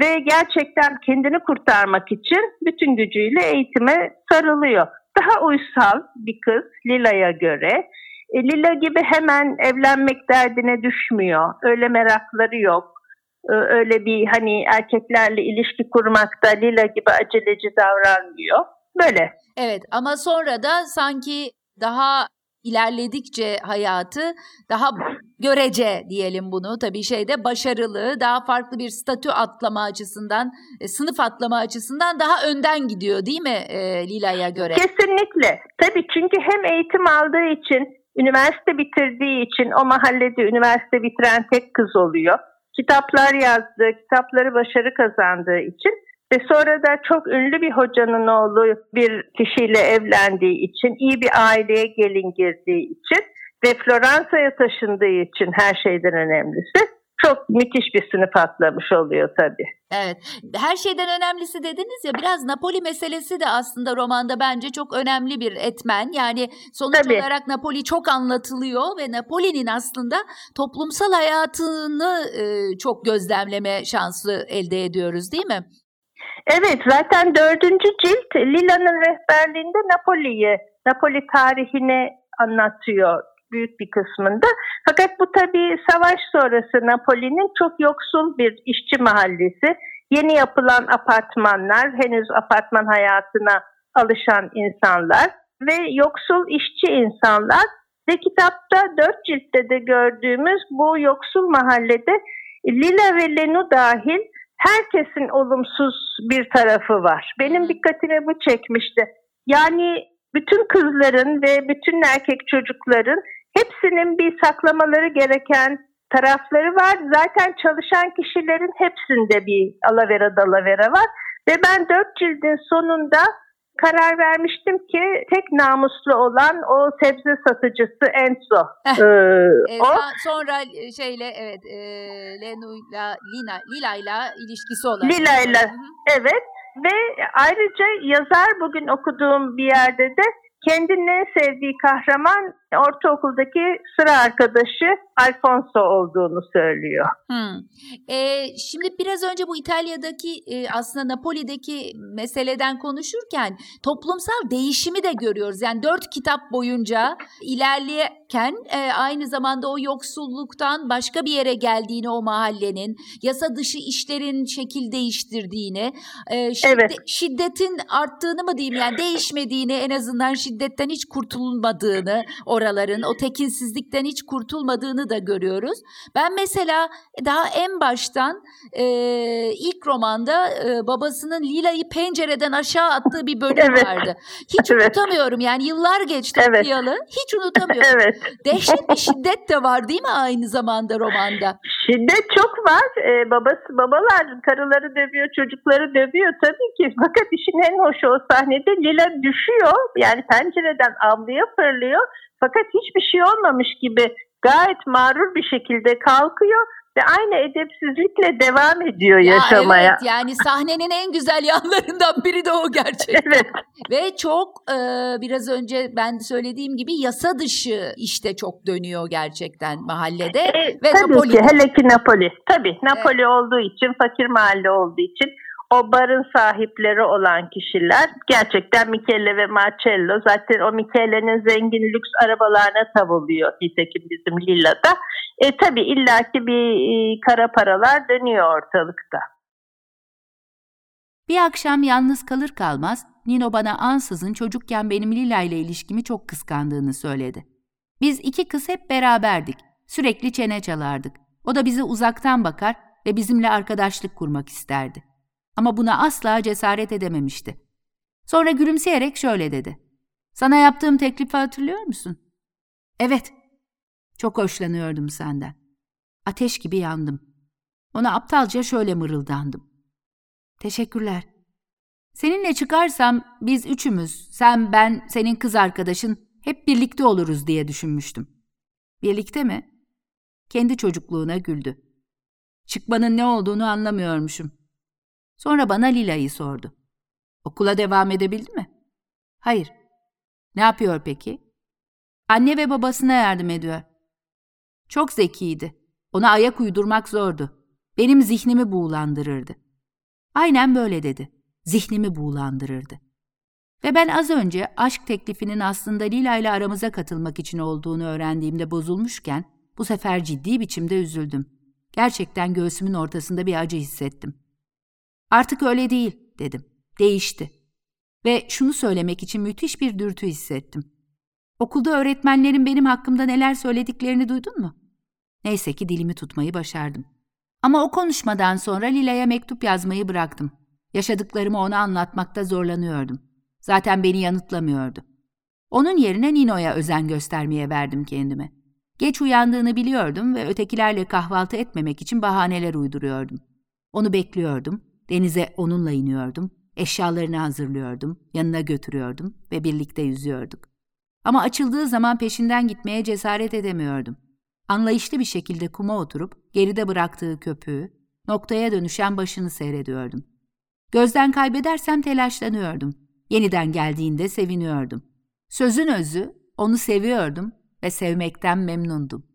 Ve gerçekten kendini kurtarmak için bütün gücüyle eğitime sarılıyor. Daha uysal bir kız Lila'ya göre. E, Lila gibi hemen evlenmek derdine düşmüyor. Öyle merakları yok. E, öyle bir hani erkeklerle ilişki kurmakta Lila gibi aceleci davranmıyor. Böyle. Evet ama sonra da sanki daha ilerledikçe hayatı daha görece diyelim bunu tabii şeyde başarılı, daha farklı bir statü atlama açısından, e, sınıf atlama açısından daha önden gidiyor değil mi e, Lila'ya göre? Kesinlikle. Tabii çünkü hem eğitim aldığı için, üniversite bitirdiği için o mahallede üniversite bitiren tek kız oluyor. Kitaplar yazdığı, kitapları başarı kazandığı için ve sonra da çok ünlü bir hocanın oğlu bir kişiyle evlendiği için, iyi bir aileye gelin girdiği için ve Floransa'ya taşındığı için her şeyden önemlisi çok müthiş bir sınıf atlamış oluyor tabii. Evet. Her şeyden önemlisi dediniz ya biraz Napoli meselesi de aslında romanda bence çok önemli bir etmen. Yani sonuç tabii. olarak Napoli çok anlatılıyor ve Napoli'nin aslında toplumsal hayatını e, çok gözlemleme şansı elde ediyoruz değil mi? Evet zaten dördüncü cilt Lila'nın rehberliğinde Napoli'yi, Napoli tarihini anlatıyor büyük bir kısmında. Fakat bu tabii savaş sonrası Napoli'nin çok yoksul bir işçi mahallesi. Yeni yapılan apartmanlar, henüz apartman hayatına alışan insanlar ve yoksul işçi insanlar ve kitapta dört ciltte de gördüğümüz bu yoksul mahallede Lila ve Lenu dahil herkesin olumsuz bir tarafı var. Benim dikkatimi bu çekmişti. Yani bütün kızların ve bütün erkek çocukların hepsinin bir saklamaları gereken tarafları var. Zaten çalışan kişilerin hepsinde bir alavera dalavera var. Ve ben dört cildin sonunda karar vermiştim ki tek namuslu olan o sebze satıcısı Enzo. ee, e, o sonra şeyle evet e, Lenu'yla Lina Lila'yla ilişkisi olan. Lila'yla evet ve ayrıca yazar bugün okuduğum bir yerde de kendinin en sevdiği kahraman ortaokuldaki sıra arkadaşı Alfonso olduğunu söylüyor. Hmm. Ee, şimdi biraz önce bu İtalya'daki e, aslında Napoli'deki meseleden konuşurken toplumsal değişimi de görüyoruz. Yani dört kitap boyunca ilerlerken e, aynı zamanda o yoksulluktan başka bir yere geldiğini o mahallenin, yasa dışı işlerin şekil değiştirdiğini, e, şiddet, evet. şiddetin arttığını mı diyeyim yani değişmediğini en azından şiddetten hiç kurtulmadığını oraların, o tekinsizlikten hiç kurtulmadığını da görüyoruz. Ben mesela daha en baştan e, ilk romanda e, babasının Lila'yı pencereden aşağı attığı bir bölüm evet. vardı. Hiç evet. unutamıyorum yani yıllar geçti evet. okuyalı. Hiç unutamıyorum. evet. Dehşet bir şiddet de var değil mi aynı zamanda romanda? Şiddet çok var. Ee, babası babalar karıları dövüyor, çocukları dövüyor tabii ki. Fakat işin en hoşu o sahnede Lila düşüyor. Yani pencereden avluya fırlıyor fakat hiçbir şey olmamış gibi gayet mağrur bir şekilde kalkıyor ve aynı edepsizlikle devam ediyor ya yaşamaya. Evet yani sahnenin en güzel yanlarından biri de o gerçekten. <laughs> evet. Ve çok e, biraz önce ben söylediğim gibi yasa dışı işte çok dönüyor gerçekten mahallede. E, ve tabii Napoli. ki hele ki Napoli. Tabii Napoli evet. olduğu için fakir mahalle olduğu için o barın sahipleri olan kişiler gerçekten Michele ve Marcello zaten o Michele'nin zengin lüks arabalarına tavuluyor nitekim bizim Lilla'da. E tabi illaki bir e, kara paralar dönüyor ortalıkta. Bir akşam yalnız kalır kalmaz Nino bana ansızın çocukken benim Lila ile ilişkimi çok kıskandığını söyledi. Biz iki kız hep beraberdik. Sürekli çene çalardık. O da bize uzaktan bakar ve bizimle arkadaşlık kurmak isterdi. Ama buna asla cesaret edememişti. Sonra gülümseyerek şöyle dedi. Sana yaptığım teklifi hatırlıyor musun? Evet. Çok hoşlanıyordum senden. Ateş gibi yandım. Ona aptalca şöyle mırıldandım. Teşekkürler. Seninle çıkarsam biz üçümüz, sen, ben, senin kız arkadaşın hep birlikte oluruz diye düşünmüştüm. Birlikte mi? Kendi çocukluğuna güldü. Çıkmanın ne olduğunu anlamıyormuşum. Sonra bana Lila'yı sordu. Okula devam edebildi mi? Hayır. Ne yapıyor peki? Anne ve babasına yardım ediyor. Çok zekiydi. Ona ayak uydurmak zordu. Benim zihnimi buğulandırırdı. Aynen böyle dedi. Zihnimi buğulandırırdı. Ve ben az önce aşk teklifinin aslında Lila ile aramıza katılmak için olduğunu öğrendiğimde bozulmuşken bu sefer ciddi biçimde üzüldüm. Gerçekten göğsümün ortasında bir acı hissettim. Artık öyle değil dedim. Değişti. Ve şunu söylemek için müthiş bir dürtü hissettim. Okulda öğretmenlerin benim hakkımda neler söylediklerini duydun mu? Neyse ki dilimi tutmayı başardım. Ama o konuşmadan sonra Lila'ya mektup yazmayı bıraktım. Yaşadıklarımı ona anlatmakta zorlanıyordum. Zaten beni yanıtlamıyordu. Onun yerine Nino'ya özen göstermeye verdim kendime. Geç uyandığını biliyordum ve ötekilerle kahvaltı etmemek için bahaneler uyduruyordum. Onu bekliyordum Denize onunla iniyordum, eşyalarını hazırlıyordum, yanına götürüyordum ve birlikte yüzüyorduk. Ama açıldığı zaman peşinden gitmeye cesaret edemiyordum. Anlayışlı bir şekilde kuma oturup geride bıraktığı köpüğü, noktaya dönüşen başını seyrediyordum. Gözden kaybedersem telaşlanıyordum. Yeniden geldiğinde seviniyordum. Sözün özü, onu seviyordum ve sevmekten memnundum.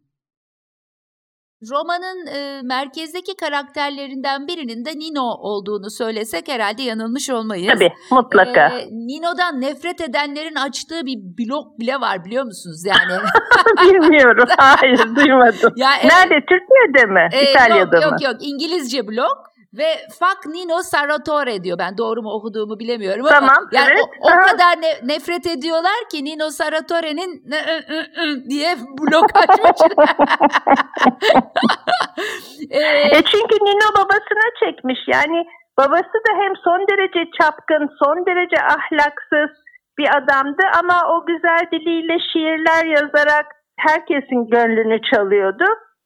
Romanın e, merkezdeki karakterlerinden birinin de Nino olduğunu söylesek herhalde yanılmış olmayız. Tabii mutlaka. E, Nino'dan nefret edenlerin açtığı bir blog bile var biliyor musunuz yani? <laughs> Bilmiyorum. Hayır duymadım. Ya, Nerede? Türkiye'de mi? E, İtalya'da yok, mı? Yok yok İngilizce blog. Ve Fuck Nino Sarratore diyor. Ben doğru mu okuduğumu bilemiyorum ama. Tamam, yani evet. O, o kadar ne, nefret ediyorlar ki Nino Sarratore'nin diye blok açmış. <laughs> e, e çünkü Nino babasına çekmiş. Yani babası da hem son derece çapkın, son derece ahlaksız bir adamdı ama o güzel diliyle şiirler yazarak herkesin gönlünü çalıyordu.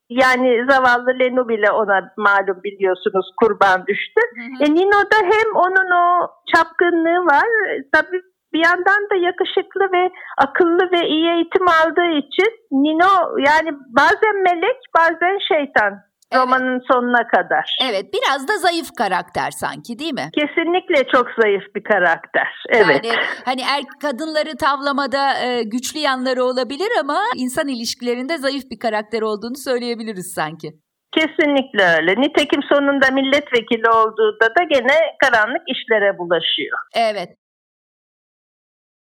Yani zavallı Leno bile ona malum biliyorsunuz kurban düştü. Hı hı. E, Nino'da hem onun o çapkınlığı var. Tabii bir yandan da yakışıklı ve akıllı ve iyi eğitim aldığı için Nino yani bazen melek bazen şeytan Evet. Romanın sonuna kadar. Evet, biraz da zayıf karakter sanki değil mi? Kesinlikle çok zayıf bir karakter. Evet. Yani hani er, kadınları tavlamada e, güçlü yanları olabilir ama insan ilişkilerinde zayıf bir karakter olduğunu söyleyebiliriz sanki. Kesinlikle öyle. Nitekim sonunda milletvekili olduğunda da gene karanlık işlere bulaşıyor. Evet.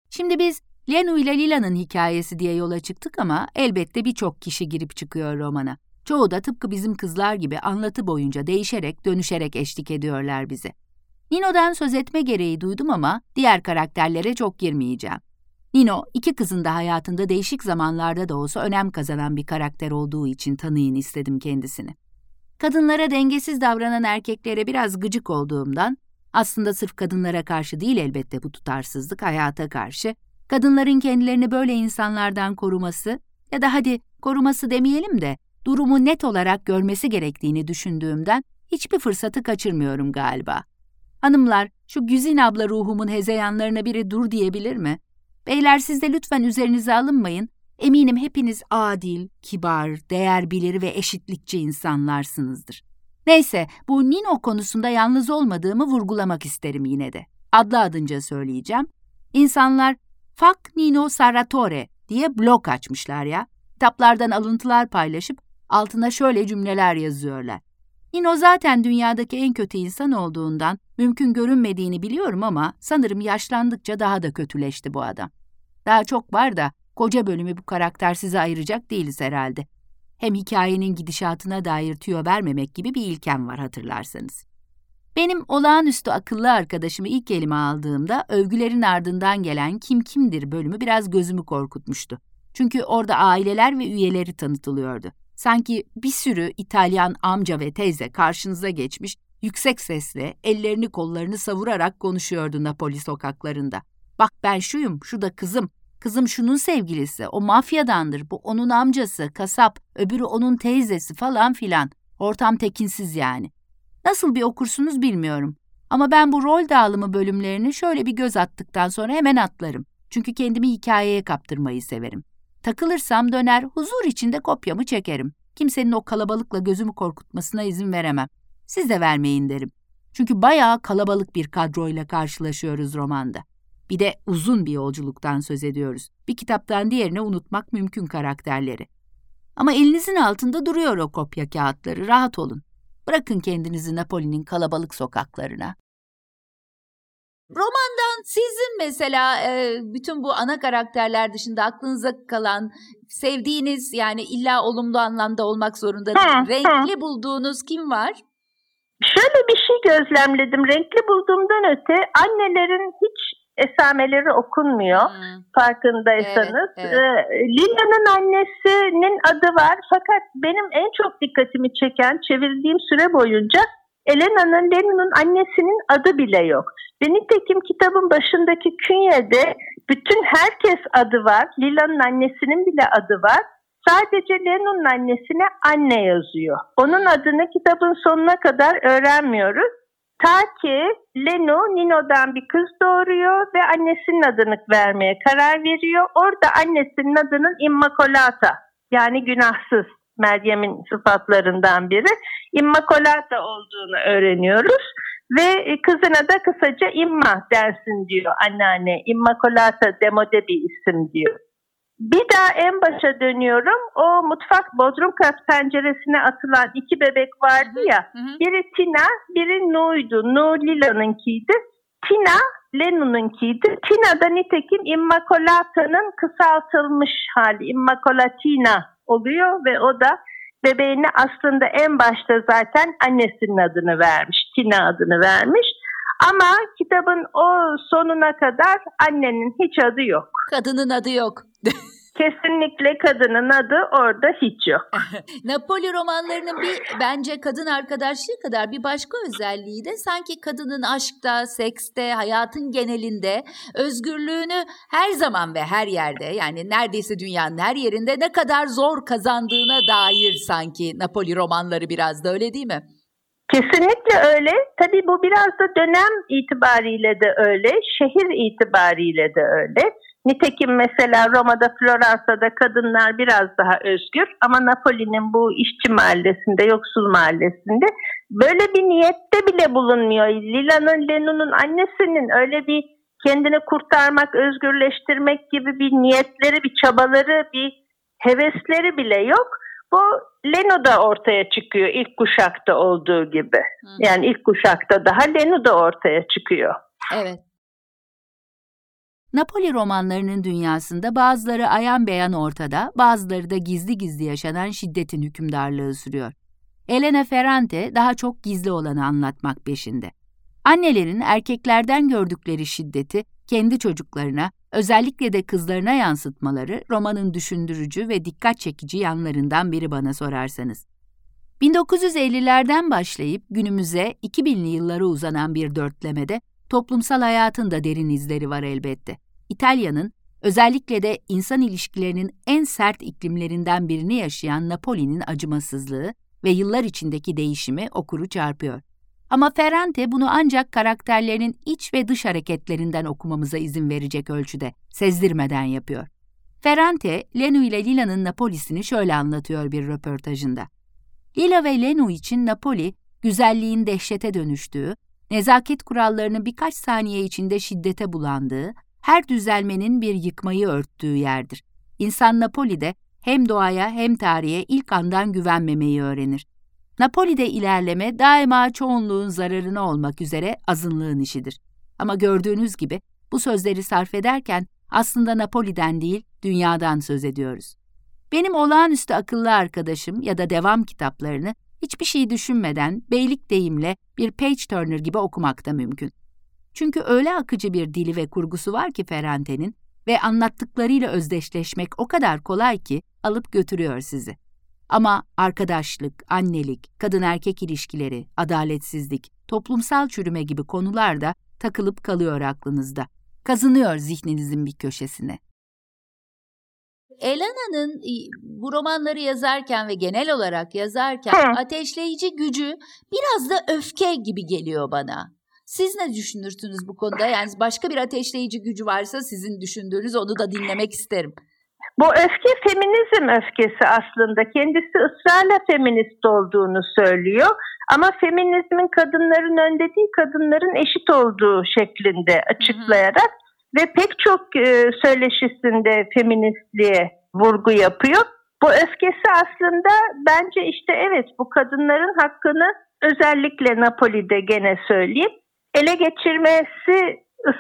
Şimdi biz Lenu ile Lila'nın hikayesi diye yola çıktık ama elbette birçok kişi girip çıkıyor romana. Çoğu da tıpkı bizim kızlar gibi anlatı boyunca değişerek, dönüşerek eşlik ediyorlar bize. Nino'dan söz etme gereği duydum ama diğer karakterlere çok girmeyeceğim. Nino, iki kızın da hayatında değişik zamanlarda da olsa önem kazanan bir karakter olduğu için tanıyın istedim kendisini. Kadınlara dengesiz davranan erkeklere biraz gıcık olduğumdan, aslında sırf kadınlara karşı değil elbette bu tutarsızlık, hayata karşı, kadınların kendilerini böyle insanlardan koruması ya da hadi koruması demeyelim de durumu net olarak görmesi gerektiğini düşündüğümden hiçbir fırsatı kaçırmıyorum galiba. Hanımlar, şu Güzin abla ruhumun hezeyanlarına biri dur diyebilir mi? Beyler siz de lütfen üzerinize alınmayın. Eminim hepiniz adil, kibar, değer bilir ve eşitlikçi insanlarsınızdır. Neyse, bu Nino konusunda yalnız olmadığımı vurgulamak isterim yine de. Adlı adınca söyleyeceğim. İnsanlar Fak Nino Sarratore diye blog açmışlar ya. Kitaplardan alıntılar paylaşıp altına şöyle cümleler yazıyorlar. Nino zaten dünyadaki en kötü insan olduğundan mümkün görünmediğini biliyorum ama sanırım yaşlandıkça daha da kötüleşti bu adam. Daha çok var da koca bölümü bu karakter size ayıracak değiliz herhalde. Hem hikayenin gidişatına dair tüyo vermemek gibi bir ilkem var hatırlarsanız. Benim olağanüstü akıllı arkadaşımı ilk elime aldığımda övgülerin ardından gelen Kim Kimdir bölümü biraz gözümü korkutmuştu. Çünkü orada aileler ve üyeleri tanıtılıyordu. Sanki bir sürü İtalyan amca ve teyze karşınıza geçmiş, yüksek sesle ellerini kollarını savurarak konuşuyordu Napoli sokaklarında. Bak ben şuyum, şu da kızım. Kızım şunun sevgilisi, o mafyadandır, bu onun amcası, kasap, öbürü onun teyzesi falan filan. Ortam tekinsiz yani. Nasıl bir okursunuz bilmiyorum. Ama ben bu rol dağılımı bölümlerini şöyle bir göz attıktan sonra hemen atlarım. Çünkü kendimi hikayeye kaptırmayı severim. Takılırsam döner, huzur içinde kopyamı çekerim. Kimsenin o kalabalıkla gözümü korkutmasına izin veremem. Siz de vermeyin derim. Çünkü bayağı kalabalık bir kadroyla karşılaşıyoruz romanda. Bir de uzun bir yolculuktan söz ediyoruz. Bir kitaptan diğerine unutmak mümkün karakterleri. Ama elinizin altında duruyor o kopya kağıtları, rahat olun. Bırakın kendinizi Napoli'nin kalabalık sokaklarına. Romandan sizin mesela e, bütün bu ana karakterler dışında aklınıza kalan, sevdiğiniz yani illa olumlu anlamda olmak zorunda değil, renkli bulduğunuz kim var? Şöyle bir şey gözlemledim. Renkli bulduğumdan öte annelerin hiç esameleri okunmuyor hmm. farkındaysanız. Evet, evet. Lila'nın annesinin adı var fakat benim en çok dikkatimi çeken çevirdiğim süre boyunca Elena'nın Lenin'in annesinin adı bile yok. Ve nitekim kitabın başındaki künyede bütün herkes adı var. Lila'nın annesinin bile adı var. Sadece Lennon'un annesine anne yazıyor. Onun adını kitabın sonuna kadar öğrenmiyoruz. Ta ki Leno Nino'dan bir kız doğuruyor ve annesinin adını vermeye karar veriyor. Orada annesinin adının Immacolata yani günahsız Meryem'in sıfatlarından biri Immacolata olduğunu öğreniyoruz. Ve kızına da kısaca Imma dersin diyor anneanne. Immacolata demode bir isim diyor. Bir daha en başa dönüyorum. O mutfak bodrum kat penceresine atılan iki bebek vardı ya. Hı hı. Biri Tina, biri Nu'ydu. Nu Lila'nınkiydi. Tina Lennon'unkiydi. Tina da nitekim Immacolata'nın kısaltılmış hali. Immacolatina oluyor ve o da bebeğine aslında en başta zaten annesinin adını vermiş. Tina adını vermiş. Ama kitabın o sonuna kadar annenin hiç adı yok. Kadının adı yok. <laughs> Kesinlikle kadının adı orada hiç yok. <laughs> Napoli romanlarının bir bence kadın arkadaşlığı kadar bir başka özelliği de sanki kadının aşkta, sekste, hayatın genelinde özgürlüğünü her zaman ve her yerde yani neredeyse dünyanın her yerinde ne kadar zor kazandığına dair sanki Napoli romanları biraz da öyle değil mi? Kesinlikle öyle. Tabii bu biraz da dönem itibariyle de öyle, şehir itibariyle de öyle. Nitekim mesela Roma'da, Floransa'da kadınlar biraz daha özgür ama Napoli'nin bu işçi mahallesinde, yoksul mahallesinde böyle bir niyette bile bulunmuyor. Lila'nın, Lenon'un annesinin öyle bir kendini kurtarmak, özgürleştirmek gibi bir niyetleri, bir çabaları, bir hevesleri bile yok. Bu Leno'da ortaya çıkıyor ilk kuşakta olduğu gibi. Yani ilk kuşakta daha Leno'da ortaya çıkıyor. Evet. Napoli romanlarının dünyasında bazıları ayan beyan ortada, bazıları da gizli gizli yaşanan şiddetin hükümdarlığı sürüyor. Elena Ferrante daha çok gizli olanı anlatmak peşinde. Annelerin erkeklerden gördükleri şiddeti kendi çocuklarına, özellikle de kızlarına yansıtmaları romanın düşündürücü ve dikkat çekici yanlarından biri bana sorarsanız. 1950'lerden başlayıp günümüze 2000'li yıllara uzanan bir dörtlemede toplumsal hayatın da derin izleri var elbette. İtalya'nın, özellikle de insan ilişkilerinin en sert iklimlerinden birini yaşayan Napoli'nin acımasızlığı ve yıllar içindeki değişimi okuru çarpıyor. Ama Ferrante bunu ancak karakterlerinin iç ve dış hareketlerinden okumamıza izin verecek ölçüde, sezdirmeden yapıyor. Ferrante, Lenu ile Lila'nın Napoli'sini şöyle anlatıyor bir röportajında. Lila ve Lenu için Napoli, güzelliğin dehşete dönüştüğü, nezaket kurallarının birkaç saniye içinde şiddete bulandığı, her düzelmenin bir yıkmayı örttüğü yerdir. İnsan Napoli'de hem doğaya hem tarihe ilk andan güvenmemeyi öğrenir. Napoli'de ilerleme daima çoğunluğun zararına olmak üzere azınlığın işidir. Ama gördüğünüz gibi bu sözleri sarf ederken aslında Napoli'den değil, dünyadan söz ediyoruz. Benim olağanüstü akıllı arkadaşım ya da devam kitaplarını hiçbir şey düşünmeden beylik deyimle bir page turner gibi okumak da mümkün. Çünkü öyle akıcı bir dili ve kurgusu var ki Ferrante'nin ve anlattıklarıyla özdeşleşmek o kadar kolay ki alıp götürüyor sizi. Ama arkadaşlık, annelik, kadın erkek ilişkileri, adaletsizlik, toplumsal çürüme gibi konular da takılıp kalıyor aklınızda. Kazınıyor zihninizin bir köşesine. Elena'nın bu romanları yazarken ve genel olarak yazarken Hı. ateşleyici gücü biraz da öfke gibi geliyor bana. Siz ne düşünürsünüz bu konuda? Yani başka bir ateşleyici gücü varsa sizin düşündüğünüz onu da dinlemek isterim. Bu öfke feminizm öfkesi aslında. Kendisi ısrarla feminist olduğunu söylüyor. Ama feminizmin kadınların önde değil, kadınların eşit olduğu şeklinde açıklayarak ve pek çok e, söyleşisinde feministliğe vurgu yapıyor. Bu öfkesi aslında bence işte evet bu kadınların hakkını özellikle Napoli'de gene söyleyeyim ele geçirmesi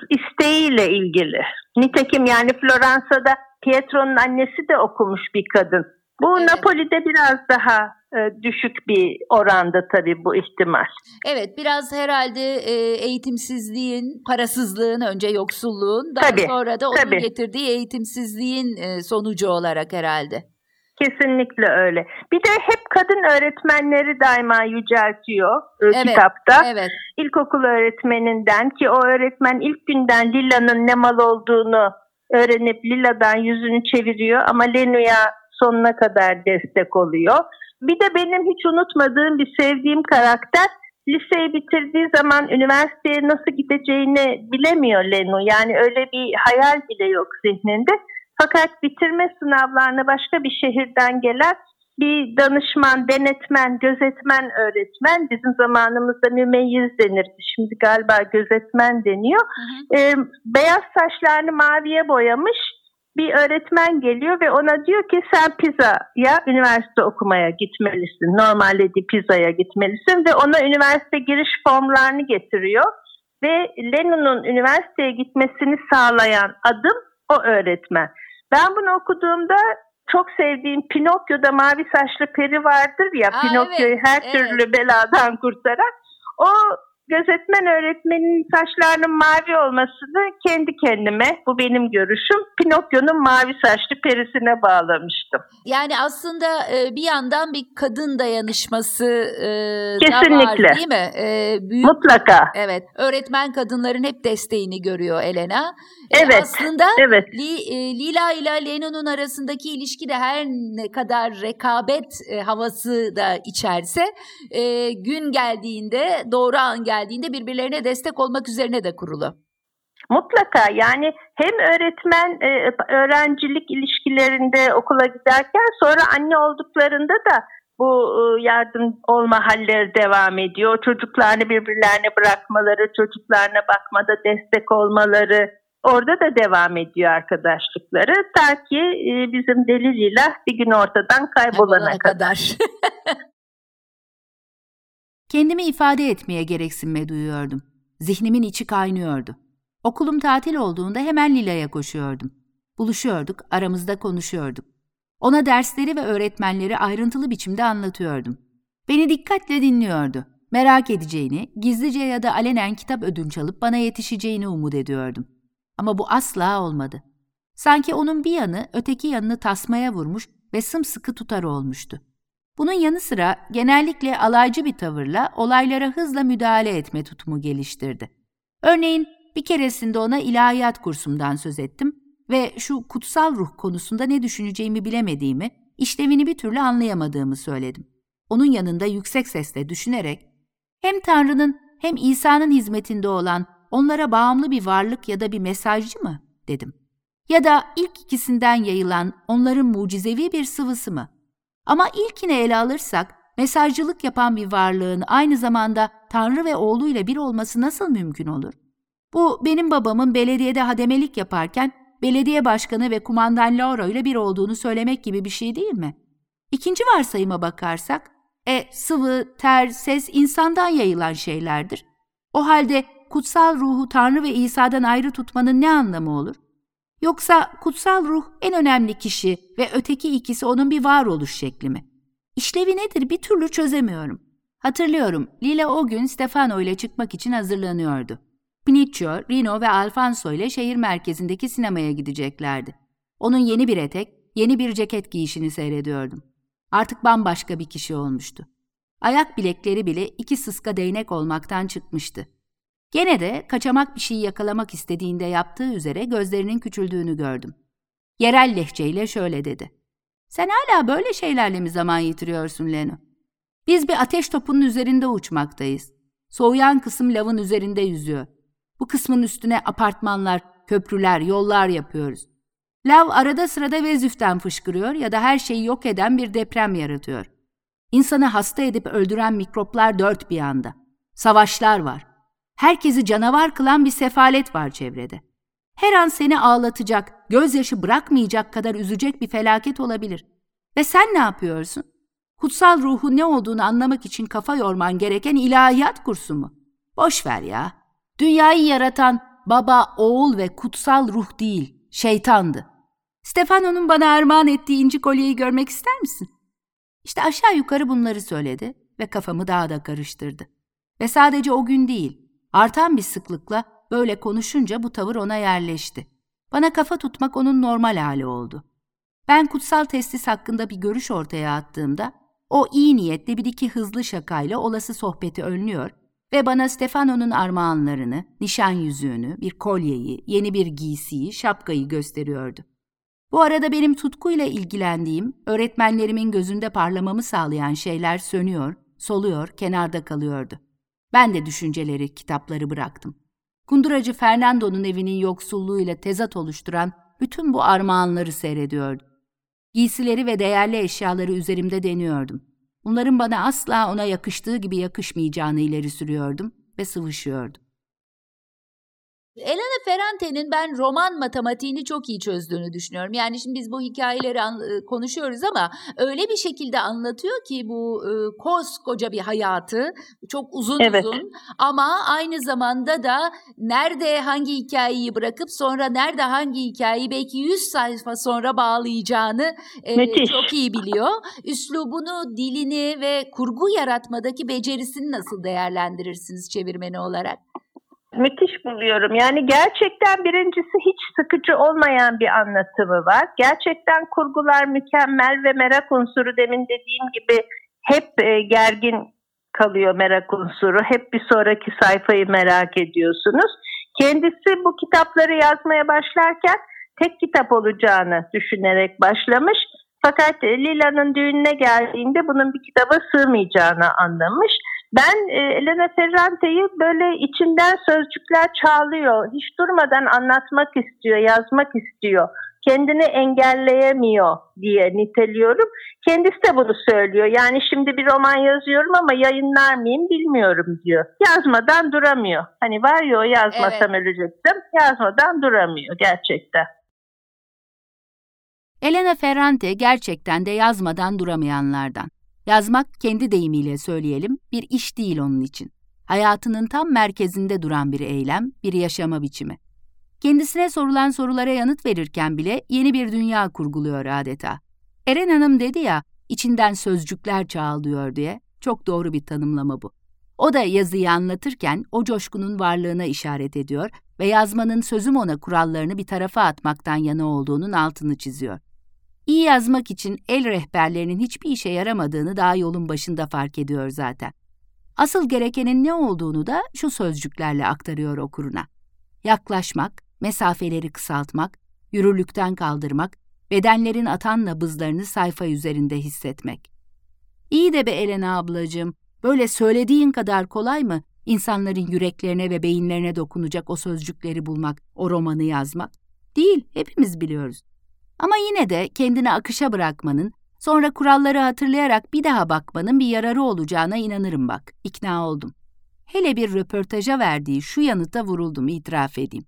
isteğiyle ilgili. Nitekim yani Floransa'da Pietro'nun annesi de okumuş bir kadın. Bu evet. Napoli'de biraz daha düşük bir oranda tabii bu ihtimal. Evet biraz herhalde e, eğitimsizliğin, parasızlığın önce yoksulluğun daha tabii, sonra da onun tabii. getirdiği eğitimsizliğin e, sonucu olarak herhalde. Kesinlikle öyle. Bir de hep kadın öğretmenleri daima yüceltiyor e, evet, kitapta. Evet. İlkokul öğretmeninden ki o öğretmen ilk günden Lila'nın ne mal olduğunu öğrenip Lila'dan yüzünü çeviriyor ama Lenu'ya sonuna kadar destek oluyor. Bir de benim hiç unutmadığım bir sevdiğim karakter liseyi bitirdiği zaman üniversiteye nasıl gideceğini bilemiyor Lenu. Yani öyle bir hayal bile yok zihninde. Fakat bitirme sınavlarına başka bir şehirden gelen bir danışman, denetmen, gözetmen öğretmen bizim zamanımızda mümeyyiz denirdi. Şimdi galiba gözetmen deniyor. Hı hı. E, beyaz saçlarını maviye boyamış bir öğretmen geliyor ve ona diyor ki sen Pisa'ya üniversite okumaya gitmelisin. Normalde Pisa'ya gitmelisin ve ona üniversite giriş formlarını getiriyor. Ve Lenon'un üniversiteye gitmesini sağlayan adım o öğretmen. Ben bunu okuduğumda çok sevdiğim Pinokyo'da mavi saçlı peri vardır ya Pinokyo'yu evet, her evet. türlü beladan kurtaran. O gözetmen öğretmenin saçlarının mavi olmasını kendi kendime, bu benim görüşüm, Pinokyo'nun mavi saçlı perisine bağlamıştım. Yani aslında e, bir yandan bir kadın dayanışması e, Kesinlikle. da var değil mi? E, büyük, Mutlaka. Evet, öğretmen kadınların hep desteğini görüyor Elena. Evet, aslında evet. Lila ile Leno'nun arasındaki ilişki de her ne kadar rekabet havası da içerse gün geldiğinde, doğru an geldiğinde geldiğinde birbirlerine destek olmak üzerine de kurulu. Mutlaka yani hem öğretmen e, öğrencilik ilişkilerinde okula giderken sonra anne olduklarında da bu e, yardım olma halleri devam ediyor. Çocuklarını birbirlerine bırakmaları, çocuklarına bakmada destek olmaları orada da devam ediyor arkadaşlıkları. Ta ki e, bizim deliliyle bir gün ortadan kaybolana kadar. kadar. <laughs> Kendimi ifade etmeye gereksinme duyuyordum. Zihnimin içi kaynıyordu. Okulum tatil olduğunda hemen Lila'ya koşuyordum. Buluşuyorduk, aramızda konuşuyorduk. Ona dersleri ve öğretmenleri ayrıntılı biçimde anlatıyordum. Beni dikkatle dinliyordu. Merak edeceğini, gizlice ya da alenen kitap ödünç alıp bana yetişeceğini umut ediyordum. Ama bu asla olmadı. Sanki onun bir yanı öteki yanını tasmaya vurmuş ve sımsıkı tutar olmuştu. Bunun yanı sıra genellikle alaycı bir tavırla olaylara hızla müdahale etme tutumu geliştirdi. Örneğin bir keresinde ona ilahiyat kursumdan söz ettim ve şu kutsal ruh konusunda ne düşüneceğimi bilemediğimi, işlevini bir türlü anlayamadığımı söyledim. Onun yanında yüksek sesle düşünerek, hem Tanrı'nın hem İsa'nın hizmetinde olan onlara bağımlı bir varlık ya da bir mesajcı mı? dedim. Ya da ilk ikisinden yayılan onların mucizevi bir sıvısı mı? Ama ilkini ele alırsak, mesajcılık yapan bir varlığın aynı zamanda Tanrı ve oğluyla bir olması nasıl mümkün olur? Bu benim babamın belediyede hademelik yaparken belediye başkanı ve kumandan Laura ile bir olduğunu söylemek gibi bir şey değil mi? İkinci varsayıma bakarsak, e sıvı, ter, ses insandan yayılan şeylerdir. O halde kutsal ruhu Tanrı ve İsa'dan ayrı tutmanın ne anlamı olur? Yoksa kutsal ruh en önemli kişi ve öteki ikisi onun bir varoluş şekli mi? İşlevi nedir bir türlü çözemiyorum. Hatırlıyorum Lila o gün Stefano ile çıkmak için hazırlanıyordu. Pinocchio, Rino ve Alfonso ile şehir merkezindeki sinemaya gideceklerdi. Onun yeni bir etek, yeni bir ceket giyişini seyrediyordum. Artık bambaşka bir kişi olmuştu. Ayak bilekleri bile iki sıska değnek olmaktan çıkmıştı. Gene de kaçamak bir şeyi yakalamak istediğinde yaptığı üzere gözlerinin küçüldüğünü gördüm. Yerel lehçeyle şöyle dedi. Sen hala böyle şeylerle mi zaman yitiriyorsun Leno? Biz bir ateş topunun üzerinde uçmaktayız. Soğuyan kısım lavın üzerinde yüzüyor. Bu kısmın üstüne apartmanlar, köprüler, yollar yapıyoruz. Lav arada sırada Vezüf'ten fışkırıyor ya da her şeyi yok eden bir deprem yaratıyor. İnsanı hasta edip öldüren mikroplar dört bir yanda. Savaşlar var. Herkesi canavar kılan bir sefalet var çevrede. Her an seni ağlatacak, gözyaşı bırakmayacak kadar üzecek bir felaket olabilir. Ve sen ne yapıyorsun? Kutsal ruhun ne olduğunu anlamak için kafa yorman gereken ilahiyat kursu mu? Boş ver ya. Dünyayı yaratan baba, oğul ve kutsal ruh değil, şeytandı. Stefano'nun bana armağan ettiği inci kolyeyi görmek ister misin? İşte aşağı yukarı bunları söyledi ve kafamı daha da karıştırdı. Ve sadece o gün değil, artan bir sıklıkla böyle konuşunca bu tavır ona yerleşti. Bana kafa tutmak onun normal hali oldu. Ben kutsal testis hakkında bir görüş ortaya attığımda, o iyi niyetli bir iki hızlı şakayla olası sohbeti önlüyor ve bana Stefano'nun armağanlarını, nişan yüzüğünü, bir kolyeyi, yeni bir giysiyi, şapkayı gösteriyordu. Bu arada benim tutkuyla ilgilendiğim, öğretmenlerimin gözünde parlamamı sağlayan şeyler sönüyor, soluyor, kenarda kalıyordu. Ben de düşünceleri, kitapları bıraktım. Kunduracı Fernando'nun evinin yoksulluğuyla tezat oluşturan bütün bu armağanları seyrediyordum. Giysileri ve değerli eşyaları üzerimde deniyordum. Bunların bana asla ona yakıştığı gibi yakışmayacağını ileri sürüyordum ve sıvışıyordum. Elena Ferrante'nin ben roman matematiğini çok iyi çözdüğünü düşünüyorum. Yani şimdi biz bu hikayeleri konuşuyoruz ama öyle bir şekilde anlatıyor ki bu e, koskoca bir hayatı çok uzun evet. uzun ama aynı zamanda da nerede hangi hikayeyi bırakıp sonra nerede hangi hikayeyi belki 100 sayfa sonra bağlayacağını e, çok iyi biliyor. Üslubunu, dilini ve kurgu yaratmadaki becerisini nasıl değerlendirirsiniz çevirmeni olarak? Müthiş buluyorum. Yani gerçekten birincisi hiç sıkıcı olmayan bir anlatımı var. Gerçekten kurgular mükemmel ve merak unsuru demin dediğim gibi hep e, gergin kalıyor merak unsuru. Hep bir sonraki sayfayı merak ediyorsunuz. Kendisi bu kitapları yazmaya başlarken tek kitap olacağını düşünerek başlamış. Fakat Lila'nın düğününe geldiğinde bunun bir kitaba sığmayacağını anlamış Ben e, Elena Ferrante'yi böyle içinden sözcükler çağlıyor. Hiç durmadan anlatmak istiyor, yazmak istiyor. Kendini engelleyemiyor diye niteliyorum. Kendisi de bunu söylüyor. Yani şimdi bir roman yazıyorum ama yayınlar mıyım bilmiyorum diyor. Yazmadan duramıyor. Hani var ya o yazmasam evet. ölecektim. Yazmadan duramıyor gerçekten. Elena Ferrante gerçekten de yazmadan duramayanlardan. Yazmak kendi deyimiyle söyleyelim bir iş değil onun için. Hayatının tam merkezinde duran bir eylem, bir yaşama biçimi. Kendisine sorulan sorulara yanıt verirken bile yeni bir dünya kurguluyor adeta. Eren Hanım dedi ya, içinden sözcükler çağılıyor diye. Çok doğru bir tanımlama bu. O da yazıyı anlatırken o coşkunun varlığına işaret ediyor ve yazmanın sözüm ona kurallarını bir tarafa atmaktan yana olduğunun altını çiziyor. İyi yazmak için el rehberlerinin hiçbir işe yaramadığını daha yolun başında fark ediyor zaten. Asıl gerekenin ne olduğunu da şu sözcüklerle aktarıyor okuruna. Yaklaşmak, mesafeleri kısaltmak, yürürlükten kaldırmak, bedenlerin atan nabızlarını sayfa üzerinde hissetmek. İyi de be Elena ablacığım, böyle söylediğin kadar kolay mı insanların yüreklerine ve beyinlerine dokunacak o sözcükleri bulmak, o romanı yazmak? Değil, hepimiz biliyoruz. Ama yine de kendini akışa bırakmanın, sonra kuralları hatırlayarak bir daha bakmanın bir yararı olacağına inanırım bak, ikna oldum. Hele bir röportaja verdiği şu yanıta vuruldum itiraf edeyim.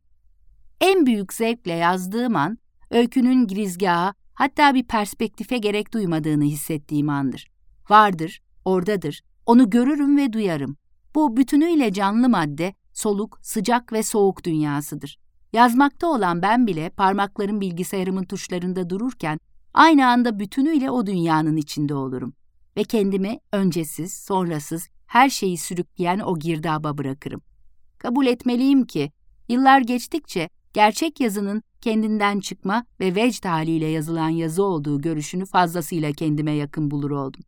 En büyük zevkle yazdığım an, öykünün girizgaha, hatta bir perspektife gerek duymadığını hissettiğim andır. Vardır, oradadır, onu görürüm ve duyarım. Bu bütünüyle canlı madde, soluk, sıcak ve soğuk dünyasıdır. Yazmakta olan ben bile parmaklarım bilgisayarımın tuşlarında dururken aynı anda bütünüyle o dünyanın içinde olurum ve kendimi öncesiz, sonrasız her şeyi sürükleyen o girdaba bırakırım. Kabul etmeliyim ki yıllar geçtikçe gerçek yazının kendinden çıkma ve vecd haliyle yazılan yazı olduğu görüşünü fazlasıyla kendime yakın bulur oldum.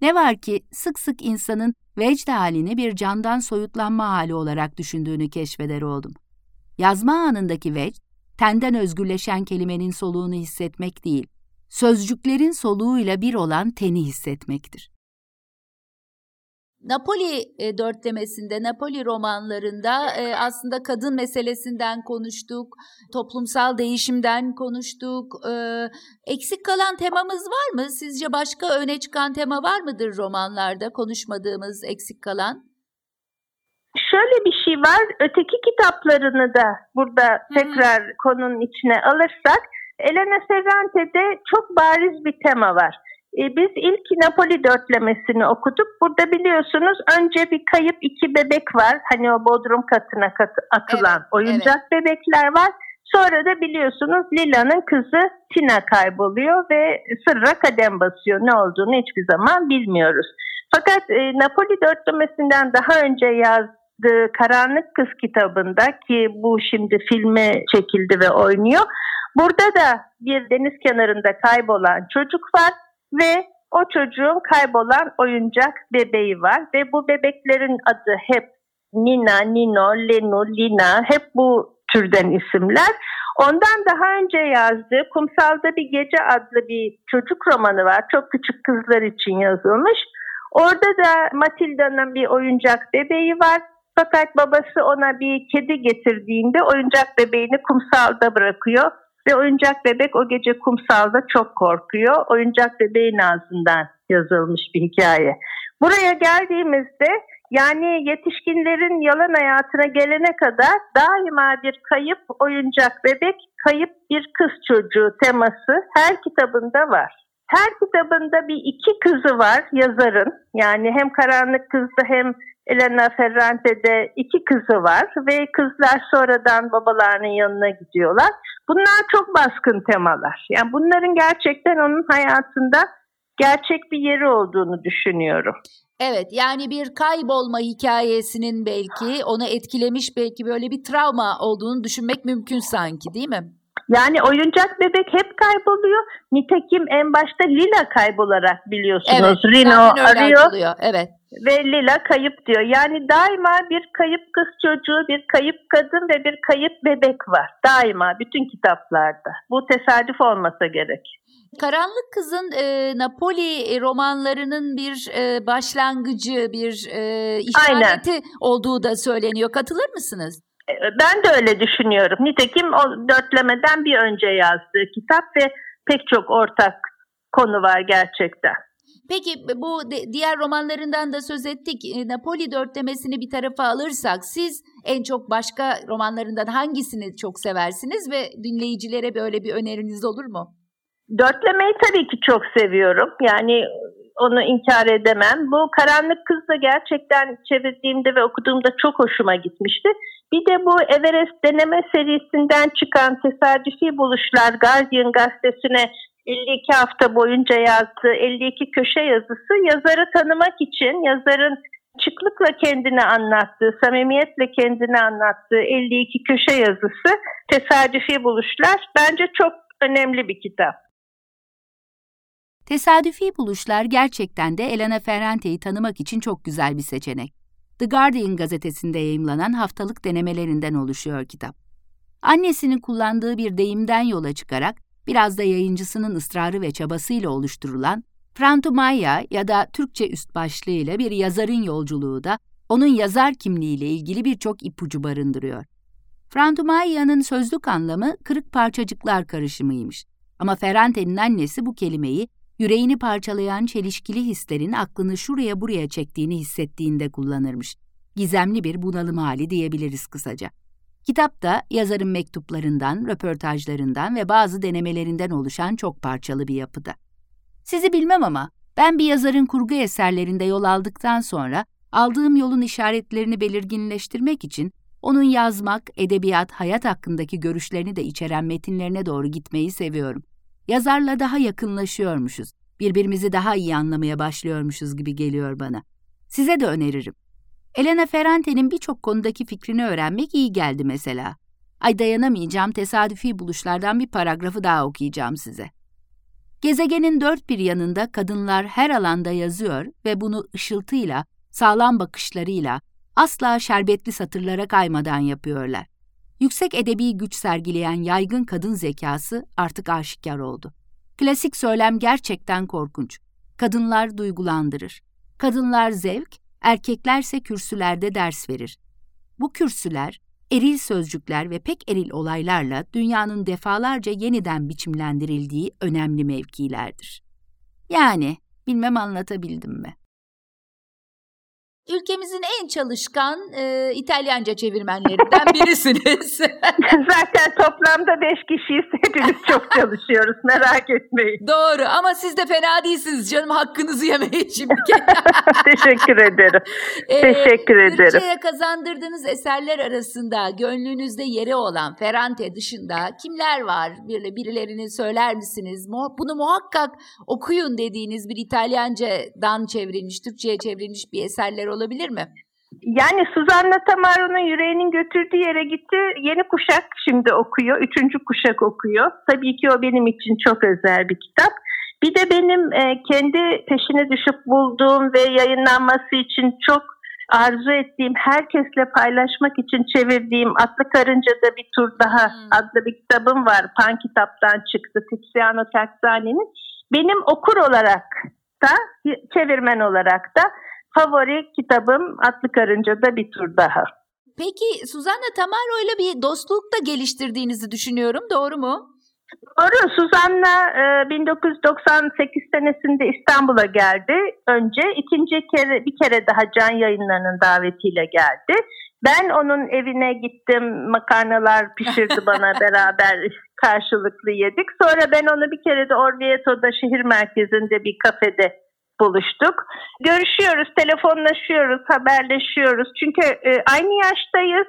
Ne var ki sık sık insanın vecd halini bir candan soyutlanma hali olarak düşündüğünü keşfeder oldum. Yazma anındaki vecd, tenden özgürleşen kelimenin soluğunu hissetmek değil, sözcüklerin soluğuyla bir olan teni hissetmektir. Napoli e, dörtlemesinde, Napoli romanlarında e, aslında kadın meselesinden konuştuk, toplumsal değişimden konuştuk. E, eksik kalan temamız var mı? Sizce başka öne çıkan tema var mıdır romanlarda konuşmadığımız eksik kalan? Şöyle bir şey var, öteki kitaplarını da burada tekrar hmm. konunun içine alırsak, Elena Ferrante'de çok bariz bir tema var. Ee, biz ilk Napoli dörtlemesini okuduk. Burada biliyorsunuz önce bir kayıp iki bebek var. Hani o bodrum katına katı, atılan evet, oyuncak evet. bebekler var. Sonra da biliyorsunuz Lila'nın kızı Tina kayboluyor ve sırra kadem basıyor. Ne olduğunu hiçbir zaman bilmiyoruz. Fakat e, Napoli dörtlemesinden daha önce yazdığı Karanlık Kız kitabında ki bu şimdi filme çekildi ve oynuyor. Burada da bir deniz kenarında kaybolan çocuk var ve o çocuğun kaybolan oyuncak bebeği var ve bu bebeklerin adı hep Nina, Nino, Lenu, Lina hep bu türden isimler. Ondan daha önce yazdığı Kumsalda Bir Gece adlı bir çocuk romanı var. Çok küçük kızlar için yazılmış. Orada da Matilda'nın bir oyuncak bebeği var. Fakat babası ona bir kedi getirdiğinde oyuncak bebeğini kumsalda bırakıyor ve oyuncak bebek o gece kumsalda çok korkuyor. Oyuncak bebeğin ağzından yazılmış bir hikaye. Buraya geldiğimizde yani yetişkinlerin yalan hayatına gelene kadar daima bir kayıp oyuncak bebek, kayıp bir kız çocuğu teması her kitabında var. Her kitabında bir iki kızı var yazarın. Yani hem Karanlık Kız'da hem Elena Ferrante'de iki kızı var ve kızlar sonradan babalarının yanına gidiyorlar. Bunlar çok baskın temalar. Yani bunların gerçekten onun hayatında gerçek bir yeri olduğunu düşünüyorum. Evet yani bir kaybolma hikayesinin belki onu etkilemiş belki böyle bir travma olduğunu düşünmek mümkün sanki değil mi? Yani oyuncak bebek hep kayboluyor. Nitekim en başta Lila kaybolarak biliyorsunuz. Evet, Rino arıyor. Evet. ve Lila kayıp diyor. Yani daima bir kayıp kız çocuğu, bir kayıp kadın ve bir kayıp bebek var. Daima bütün kitaplarda. Bu tesadüf olmasa gerek. Karanlık Kız'ın e, Napoli romanlarının bir e, başlangıcı, bir e, işareti Aynen. olduğu da söyleniyor. Katılır mısınız? Ben de öyle düşünüyorum. Nitekim o dörtlemeden bir önce yazdığı kitap ve pek çok ortak konu var gerçekten. Peki bu diğer romanlarından da söz ettik. E, Napoli dörtlemesini bir tarafa alırsak siz en çok başka romanlarından hangisini çok seversiniz ve dinleyicilere böyle bir öneriniz olur mu? Dörtlemeyi tabii ki çok seviyorum. Yani onu inkar edemem. Bu Karanlık Kız da gerçekten çevirdiğimde ve okuduğumda çok hoşuma gitmişti. Bir de bu Everest deneme serisinden çıkan tesadüfi buluşlar Guardian gazetesine 52 hafta boyunca yazdığı 52 köşe yazısı yazarı tanımak için yazarın çıklıkla kendini anlattığı, samimiyetle kendini anlattığı 52 köşe yazısı tesadüfi buluşlar bence çok önemli bir kitap. Tesadüfi buluşlar gerçekten de Elena Ferrante'yi tanımak için çok güzel bir seçenek. The Guardian gazetesinde yayımlanan haftalık denemelerinden oluşuyor kitap. Annesinin kullandığı bir deyimden yola çıkarak biraz da yayıncısının ısrarı ve çabasıyla oluşturulan Frantumaya ya da Türkçe üst başlığıyla bir yazarın yolculuğu da onun yazar kimliğiyle ilgili birçok ipucu barındırıyor. Frantumaya'nın sözlük anlamı kırık parçacıklar karışımıymış. Ama Ferrante'nin annesi bu kelimeyi yüreğini parçalayan çelişkili hislerin aklını şuraya buraya çektiğini hissettiğinde kullanırmış. Gizemli bir bunalım hali diyebiliriz kısaca. Kitapta yazarın mektuplarından, röportajlarından ve bazı denemelerinden oluşan çok parçalı bir yapıda. Sizi bilmem ama ben bir yazarın kurgu eserlerinde yol aldıktan sonra aldığım yolun işaretlerini belirginleştirmek için onun yazmak, edebiyat, hayat hakkındaki görüşlerini de içeren metinlerine doğru gitmeyi seviyorum yazarla daha yakınlaşıyormuşuz. Birbirimizi daha iyi anlamaya başlıyormuşuz gibi geliyor bana. Size de öneririm. Elena Ferrante'nin birçok konudaki fikrini öğrenmek iyi geldi mesela. Ay dayanamayacağım tesadüfi buluşlardan bir paragrafı daha okuyacağım size. Gezegenin dört bir yanında kadınlar her alanda yazıyor ve bunu ışıltıyla, sağlam bakışlarıyla, asla şerbetli satırlara kaymadan yapıyorlar. Yüksek edebi güç sergileyen yaygın kadın zekası artık aşikar oldu. Klasik söylem gerçekten korkunç. Kadınlar duygulandırır. Kadınlar zevk, erkeklerse kürsülerde ders verir. Bu kürsüler, eril sözcükler ve pek eril olaylarla dünyanın defalarca yeniden biçimlendirildiği önemli mevkilerdir. Yani, bilmem anlatabildim mi? Ülkemizin en çalışkan e, İtalyanca çevirmenlerinden <laughs> birisiniz. <laughs> Zaten toplamda beş kişiyiz. Hepimiz çok çalışıyoruz. Merak etmeyin. Doğru ama siz de fena değilsiniz canım. Hakkınızı yemeyin şimdi. <laughs> Teşekkür ederim. Ee, Teşekkür ederim. Türkçe'ye kazandırdığınız eserler arasında gönlünüzde yeri olan Ferrante dışında kimler var? Bir, birilerini söyler misiniz? Bunu muhakkak okuyun dediğiniz bir İtalyancadan çevrilmiş, Türkçe'ye çevrilmiş bir eserler olabilir mi? Yani Suzanna Tamaro'nun yüreğinin götürdüğü yere gitti. Yeni kuşak şimdi okuyor. Üçüncü kuşak okuyor. Tabii ki o benim için çok özel bir kitap. Bir de benim e, kendi peşine düşüp bulduğum ve yayınlanması için çok arzu ettiğim, herkesle paylaşmak için çevirdiğim Atlı Karınca'da bir tur daha hmm. adlı bir kitabım var. Pan kitaptan çıktı Tiziano Terzani'nin. Benim okur olarak da, çevirmen olarak da favori kitabım Atlı Karınca'da bir tur daha. Peki Suzanna Tamaro ile bir dostluk da geliştirdiğinizi düşünüyorum. Doğru mu? Doğru. Suzanna 1998 e, senesinde İstanbul'a geldi. Önce ikinci kere bir kere daha Can Yayınları'nın davetiyle geldi. Ben onun evine gittim. Makarnalar pişirdi <laughs> bana beraber karşılıklı yedik. Sonra ben onu bir kere de Orvieto'da şehir merkezinde bir kafede buluştuk. Görüşüyoruz, telefonlaşıyoruz, haberleşiyoruz. Çünkü e, aynı yaştayız.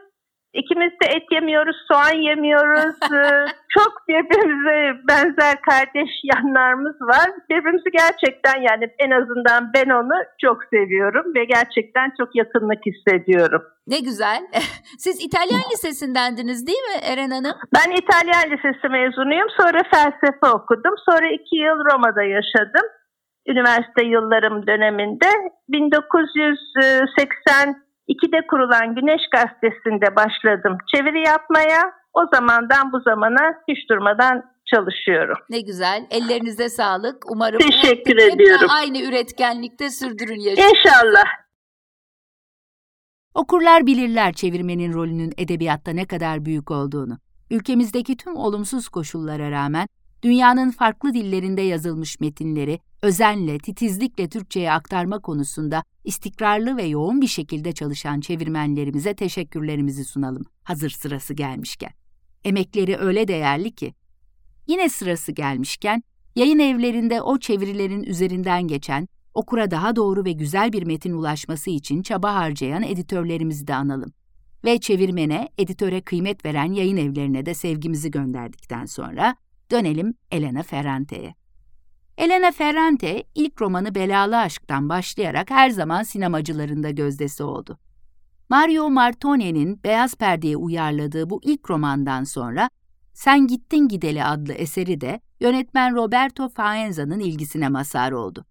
İkimiz de et yemiyoruz, soğan yemiyoruz. Ee, <laughs> çok birbirimize benzer kardeş yanlarımız var. Birbirimizi gerçekten yani en azından ben onu çok seviyorum ve gerçekten çok yakınlık hissediyorum. Ne güzel. <laughs> Siz İtalyan lisesindendiniz değil mi Eren Hanım? Ben İtalyan lisesi mezunuyum. Sonra felsefe okudum. Sonra iki yıl Roma'da yaşadım. Üniversite yıllarım döneminde. 1980 2'de kurulan Güneş Gazetesi'nde başladım çeviri yapmaya. O zamandan bu zamana hiç durmadan çalışıyorum. Ne güzel. Ellerinize sağlık. Umarım Teşekkür hep, ediyorum. Aynı üretkenlikte sürdürün yaşamı. İnşallah. Okurlar bilirler çevirmenin rolünün edebiyatta ne kadar büyük olduğunu. Ülkemizdeki tüm olumsuz koşullara rağmen dünyanın farklı dillerinde yazılmış metinleri özenle, titizlikle Türkçe'ye aktarma konusunda istikrarlı ve yoğun bir şekilde çalışan çevirmenlerimize teşekkürlerimizi sunalım. Hazır sırası gelmişken. Emekleri öyle değerli ki. Yine sırası gelmişken, yayın evlerinde o çevirilerin üzerinden geçen, okura daha doğru ve güzel bir metin ulaşması için çaba harcayan editörlerimizi de analım. Ve çevirmene, editöre kıymet veren yayın evlerine de sevgimizi gönderdikten sonra dönelim Elena Ferrante'ye. Elena Ferrante ilk romanı Belalı Aşk'tan başlayarak her zaman sinemacılarında gözdesi oldu. Mario Martone'nin Beyaz Perde'ye uyarladığı bu ilk romandan sonra Sen Gittin Gideli adlı eseri de yönetmen Roberto Faenza'nın ilgisine mazhar oldu.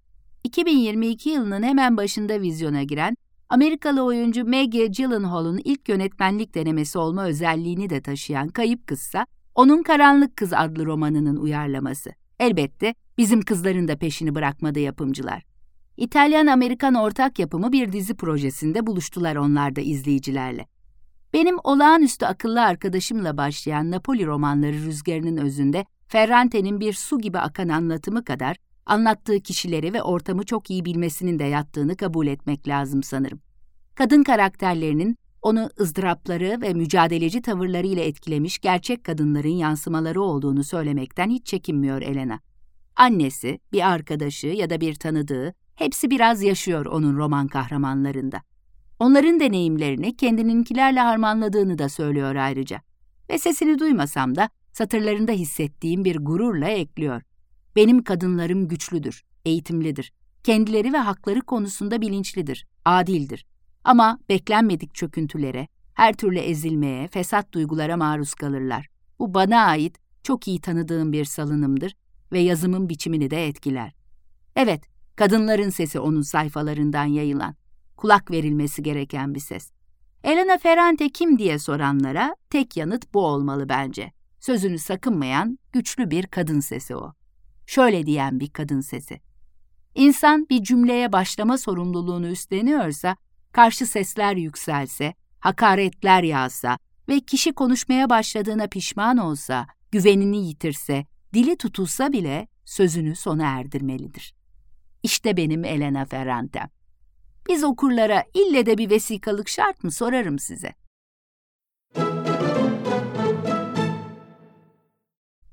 2022 yılının hemen başında vizyona giren Amerikalı oyuncu Maggie Gyllenhaal'ın ilk yönetmenlik denemesi olma özelliğini de taşıyan Kayıp Kızsa, onun Karanlık Kız adlı romanının uyarlaması. Elbette bizim kızların da peşini bırakmadı yapımcılar. İtalyan-Amerikan ortak yapımı bir dizi projesinde buluştular onlar da izleyicilerle. Benim olağanüstü akıllı arkadaşımla başlayan Napoli romanları rüzgarının özünde Ferrante'nin bir su gibi akan anlatımı kadar anlattığı kişileri ve ortamı çok iyi bilmesinin de yattığını kabul etmek lazım sanırım. Kadın karakterlerinin onu ızdırapları ve mücadeleci tavırlarıyla etkilemiş gerçek kadınların yansımaları olduğunu söylemekten hiç çekinmiyor Elena. Annesi, bir arkadaşı ya da bir tanıdığı hepsi biraz yaşıyor onun roman kahramanlarında. Onların deneyimlerini kendininkilerle harmanladığını da söylüyor ayrıca. Ve sesini duymasam da satırlarında hissettiğim bir gururla ekliyor. Benim kadınlarım güçlüdür, eğitimlidir. Kendileri ve hakları konusunda bilinçlidir, adildir. Ama beklenmedik çöküntülere, her türlü ezilmeye, fesat duygulara maruz kalırlar. Bu bana ait, çok iyi tanıdığım bir salınımdır ve yazımın biçimini de etkiler. Evet, kadınların sesi onun sayfalarından yayılan, kulak verilmesi gereken bir ses. Elena Ferrante kim diye soranlara tek yanıt bu olmalı bence. Sözünü sakınmayan güçlü bir kadın sesi o. Şöyle diyen bir kadın sesi. İnsan bir cümleye başlama sorumluluğunu üstleniyorsa, karşı sesler yükselse, hakaretler yağsa ve kişi konuşmaya başladığına pişman olsa, güvenini yitirse, dili tutulsa bile sözünü sona erdirmelidir. İşte benim Elena Ferrantem. Biz okurlara ille de bir vesikalık şart mı sorarım size.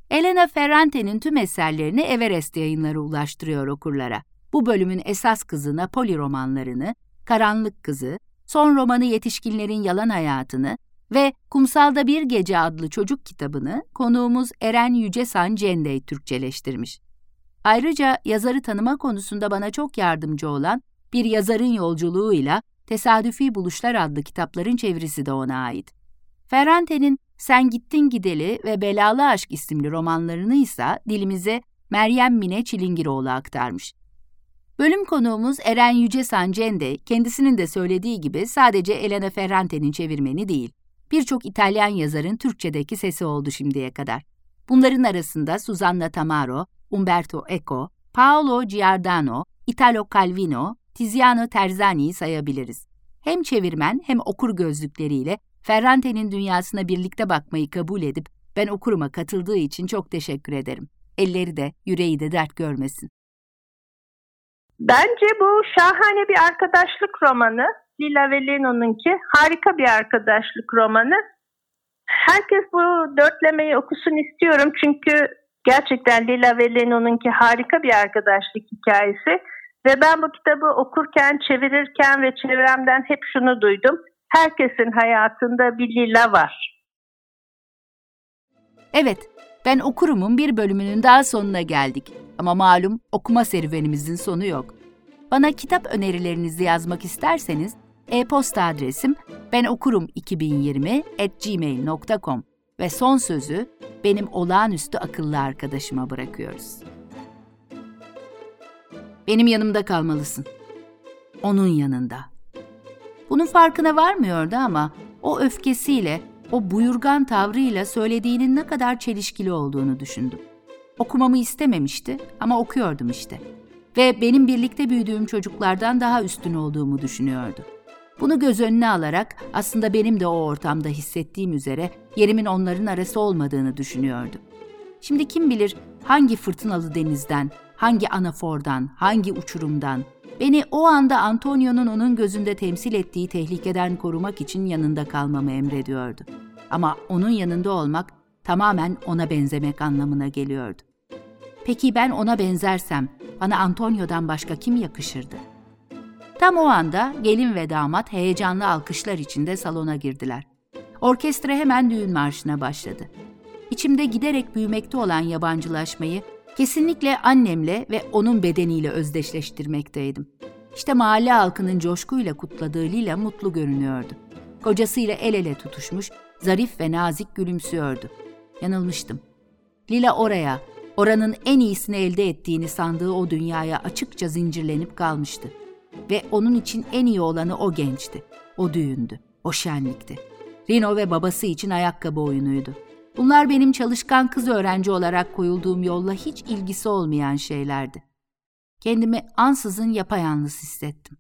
Elena Ferrante'nin tüm eserlerini Everest yayınları ulaştırıyor okurlara. Bu bölümün esas kızı Napoli romanlarını, Karanlık Kızı, son romanı Yetişkinlerin Yalan Hayatını ve Kumsalda Bir Gece adlı çocuk kitabını konuğumuz Eren Yücesan Cendey Türkçeleştirmiş. Ayrıca yazarı tanıma konusunda bana çok yardımcı olan Bir Yazarın Yolculuğuyla Tesadüfi Buluşlar adlı kitapların çevirisi de ona ait. Ferrante'nin Sen Gittin Gideli ve Belalı Aşk isimli romanlarını ise dilimize Meryem Mine Çilingiroğlu aktarmış. Bölüm konuğumuz Eren Yüce Sancende, kendisinin de söylediği gibi sadece Elena Ferrante'nin çevirmeni değil, birçok İtalyan yazarın Türkçedeki sesi oldu şimdiye kadar. Bunların arasında Susanna Tamaro, Umberto Eco, Paolo Giordano, Italo Calvino, Tiziano Terzani'yi sayabiliriz. Hem çevirmen hem okur gözlükleriyle Ferrante'nin dünyasına birlikte bakmayı kabul edip ben okuruma katıldığı için çok teşekkür ederim. Elleri de, yüreği de dert görmesin. Bence bu şahane bir arkadaşlık romanı. Lila ve Leno'nunki harika bir arkadaşlık romanı. Herkes bu dörtlemeyi okusun istiyorum çünkü gerçekten Lila ve Leno'nunki harika bir arkadaşlık hikayesi. Ve ben bu kitabı okurken, çevirirken ve çevremden hep şunu duydum. herkesin hayatında bir Lila var. Evet, ben okurumun bir bölümünün daha sonuna geldik. Ama malum okuma serüvenimizin sonu yok. Bana kitap önerilerinizi yazmak isterseniz e-posta adresim benokurum2020 ve son sözü benim olağanüstü akıllı arkadaşıma bırakıyoruz. Benim yanımda kalmalısın. Onun yanında. Bunun farkına varmıyordu ama o öfkesiyle, o buyurgan tavrıyla söylediğinin ne kadar çelişkili olduğunu düşündüm. Okumamı istememişti ama okuyordum işte. Ve benim birlikte büyüdüğüm çocuklardan daha üstün olduğumu düşünüyordu. Bunu göz önüne alarak aslında benim de o ortamda hissettiğim üzere yerimin onların arası olmadığını düşünüyordu. Şimdi kim bilir hangi fırtınalı denizden, hangi anafordan, hangi uçurumdan beni o anda Antonio'nun onun gözünde temsil ettiği tehlikeden korumak için yanında kalmamı emrediyordu. Ama onun yanında olmak tamamen ona benzemek anlamına geliyordu. Peki ben ona benzersem bana Antonio'dan başka kim yakışırdı? Tam o anda gelin ve damat heyecanlı alkışlar içinde salona girdiler. Orkestra hemen düğün marşına başladı. İçimde giderek büyümekte olan yabancılaşmayı kesinlikle annemle ve onun bedeniyle özdeşleştirmekteydim. İşte mahalle halkının coşkuyla kutladığı Lila mutlu görünüyordu. Kocasıyla el ele tutuşmuş, zarif ve nazik gülümsüyordu. Yanılmıştım. Lila oraya, oranın en iyisini elde ettiğini sandığı o dünyaya açıkça zincirlenip kalmıştı. Ve onun için en iyi olanı o gençti. O düğündü, o şenlikti. Rino ve babası için ayakkabı oyunuydu. Bunlar benim çalışkan kız öğrenci olarak koyulduğum yolla hiç ilgisi olmayan şeylerdi. Kendimi ansızın yapayalnız hissettim.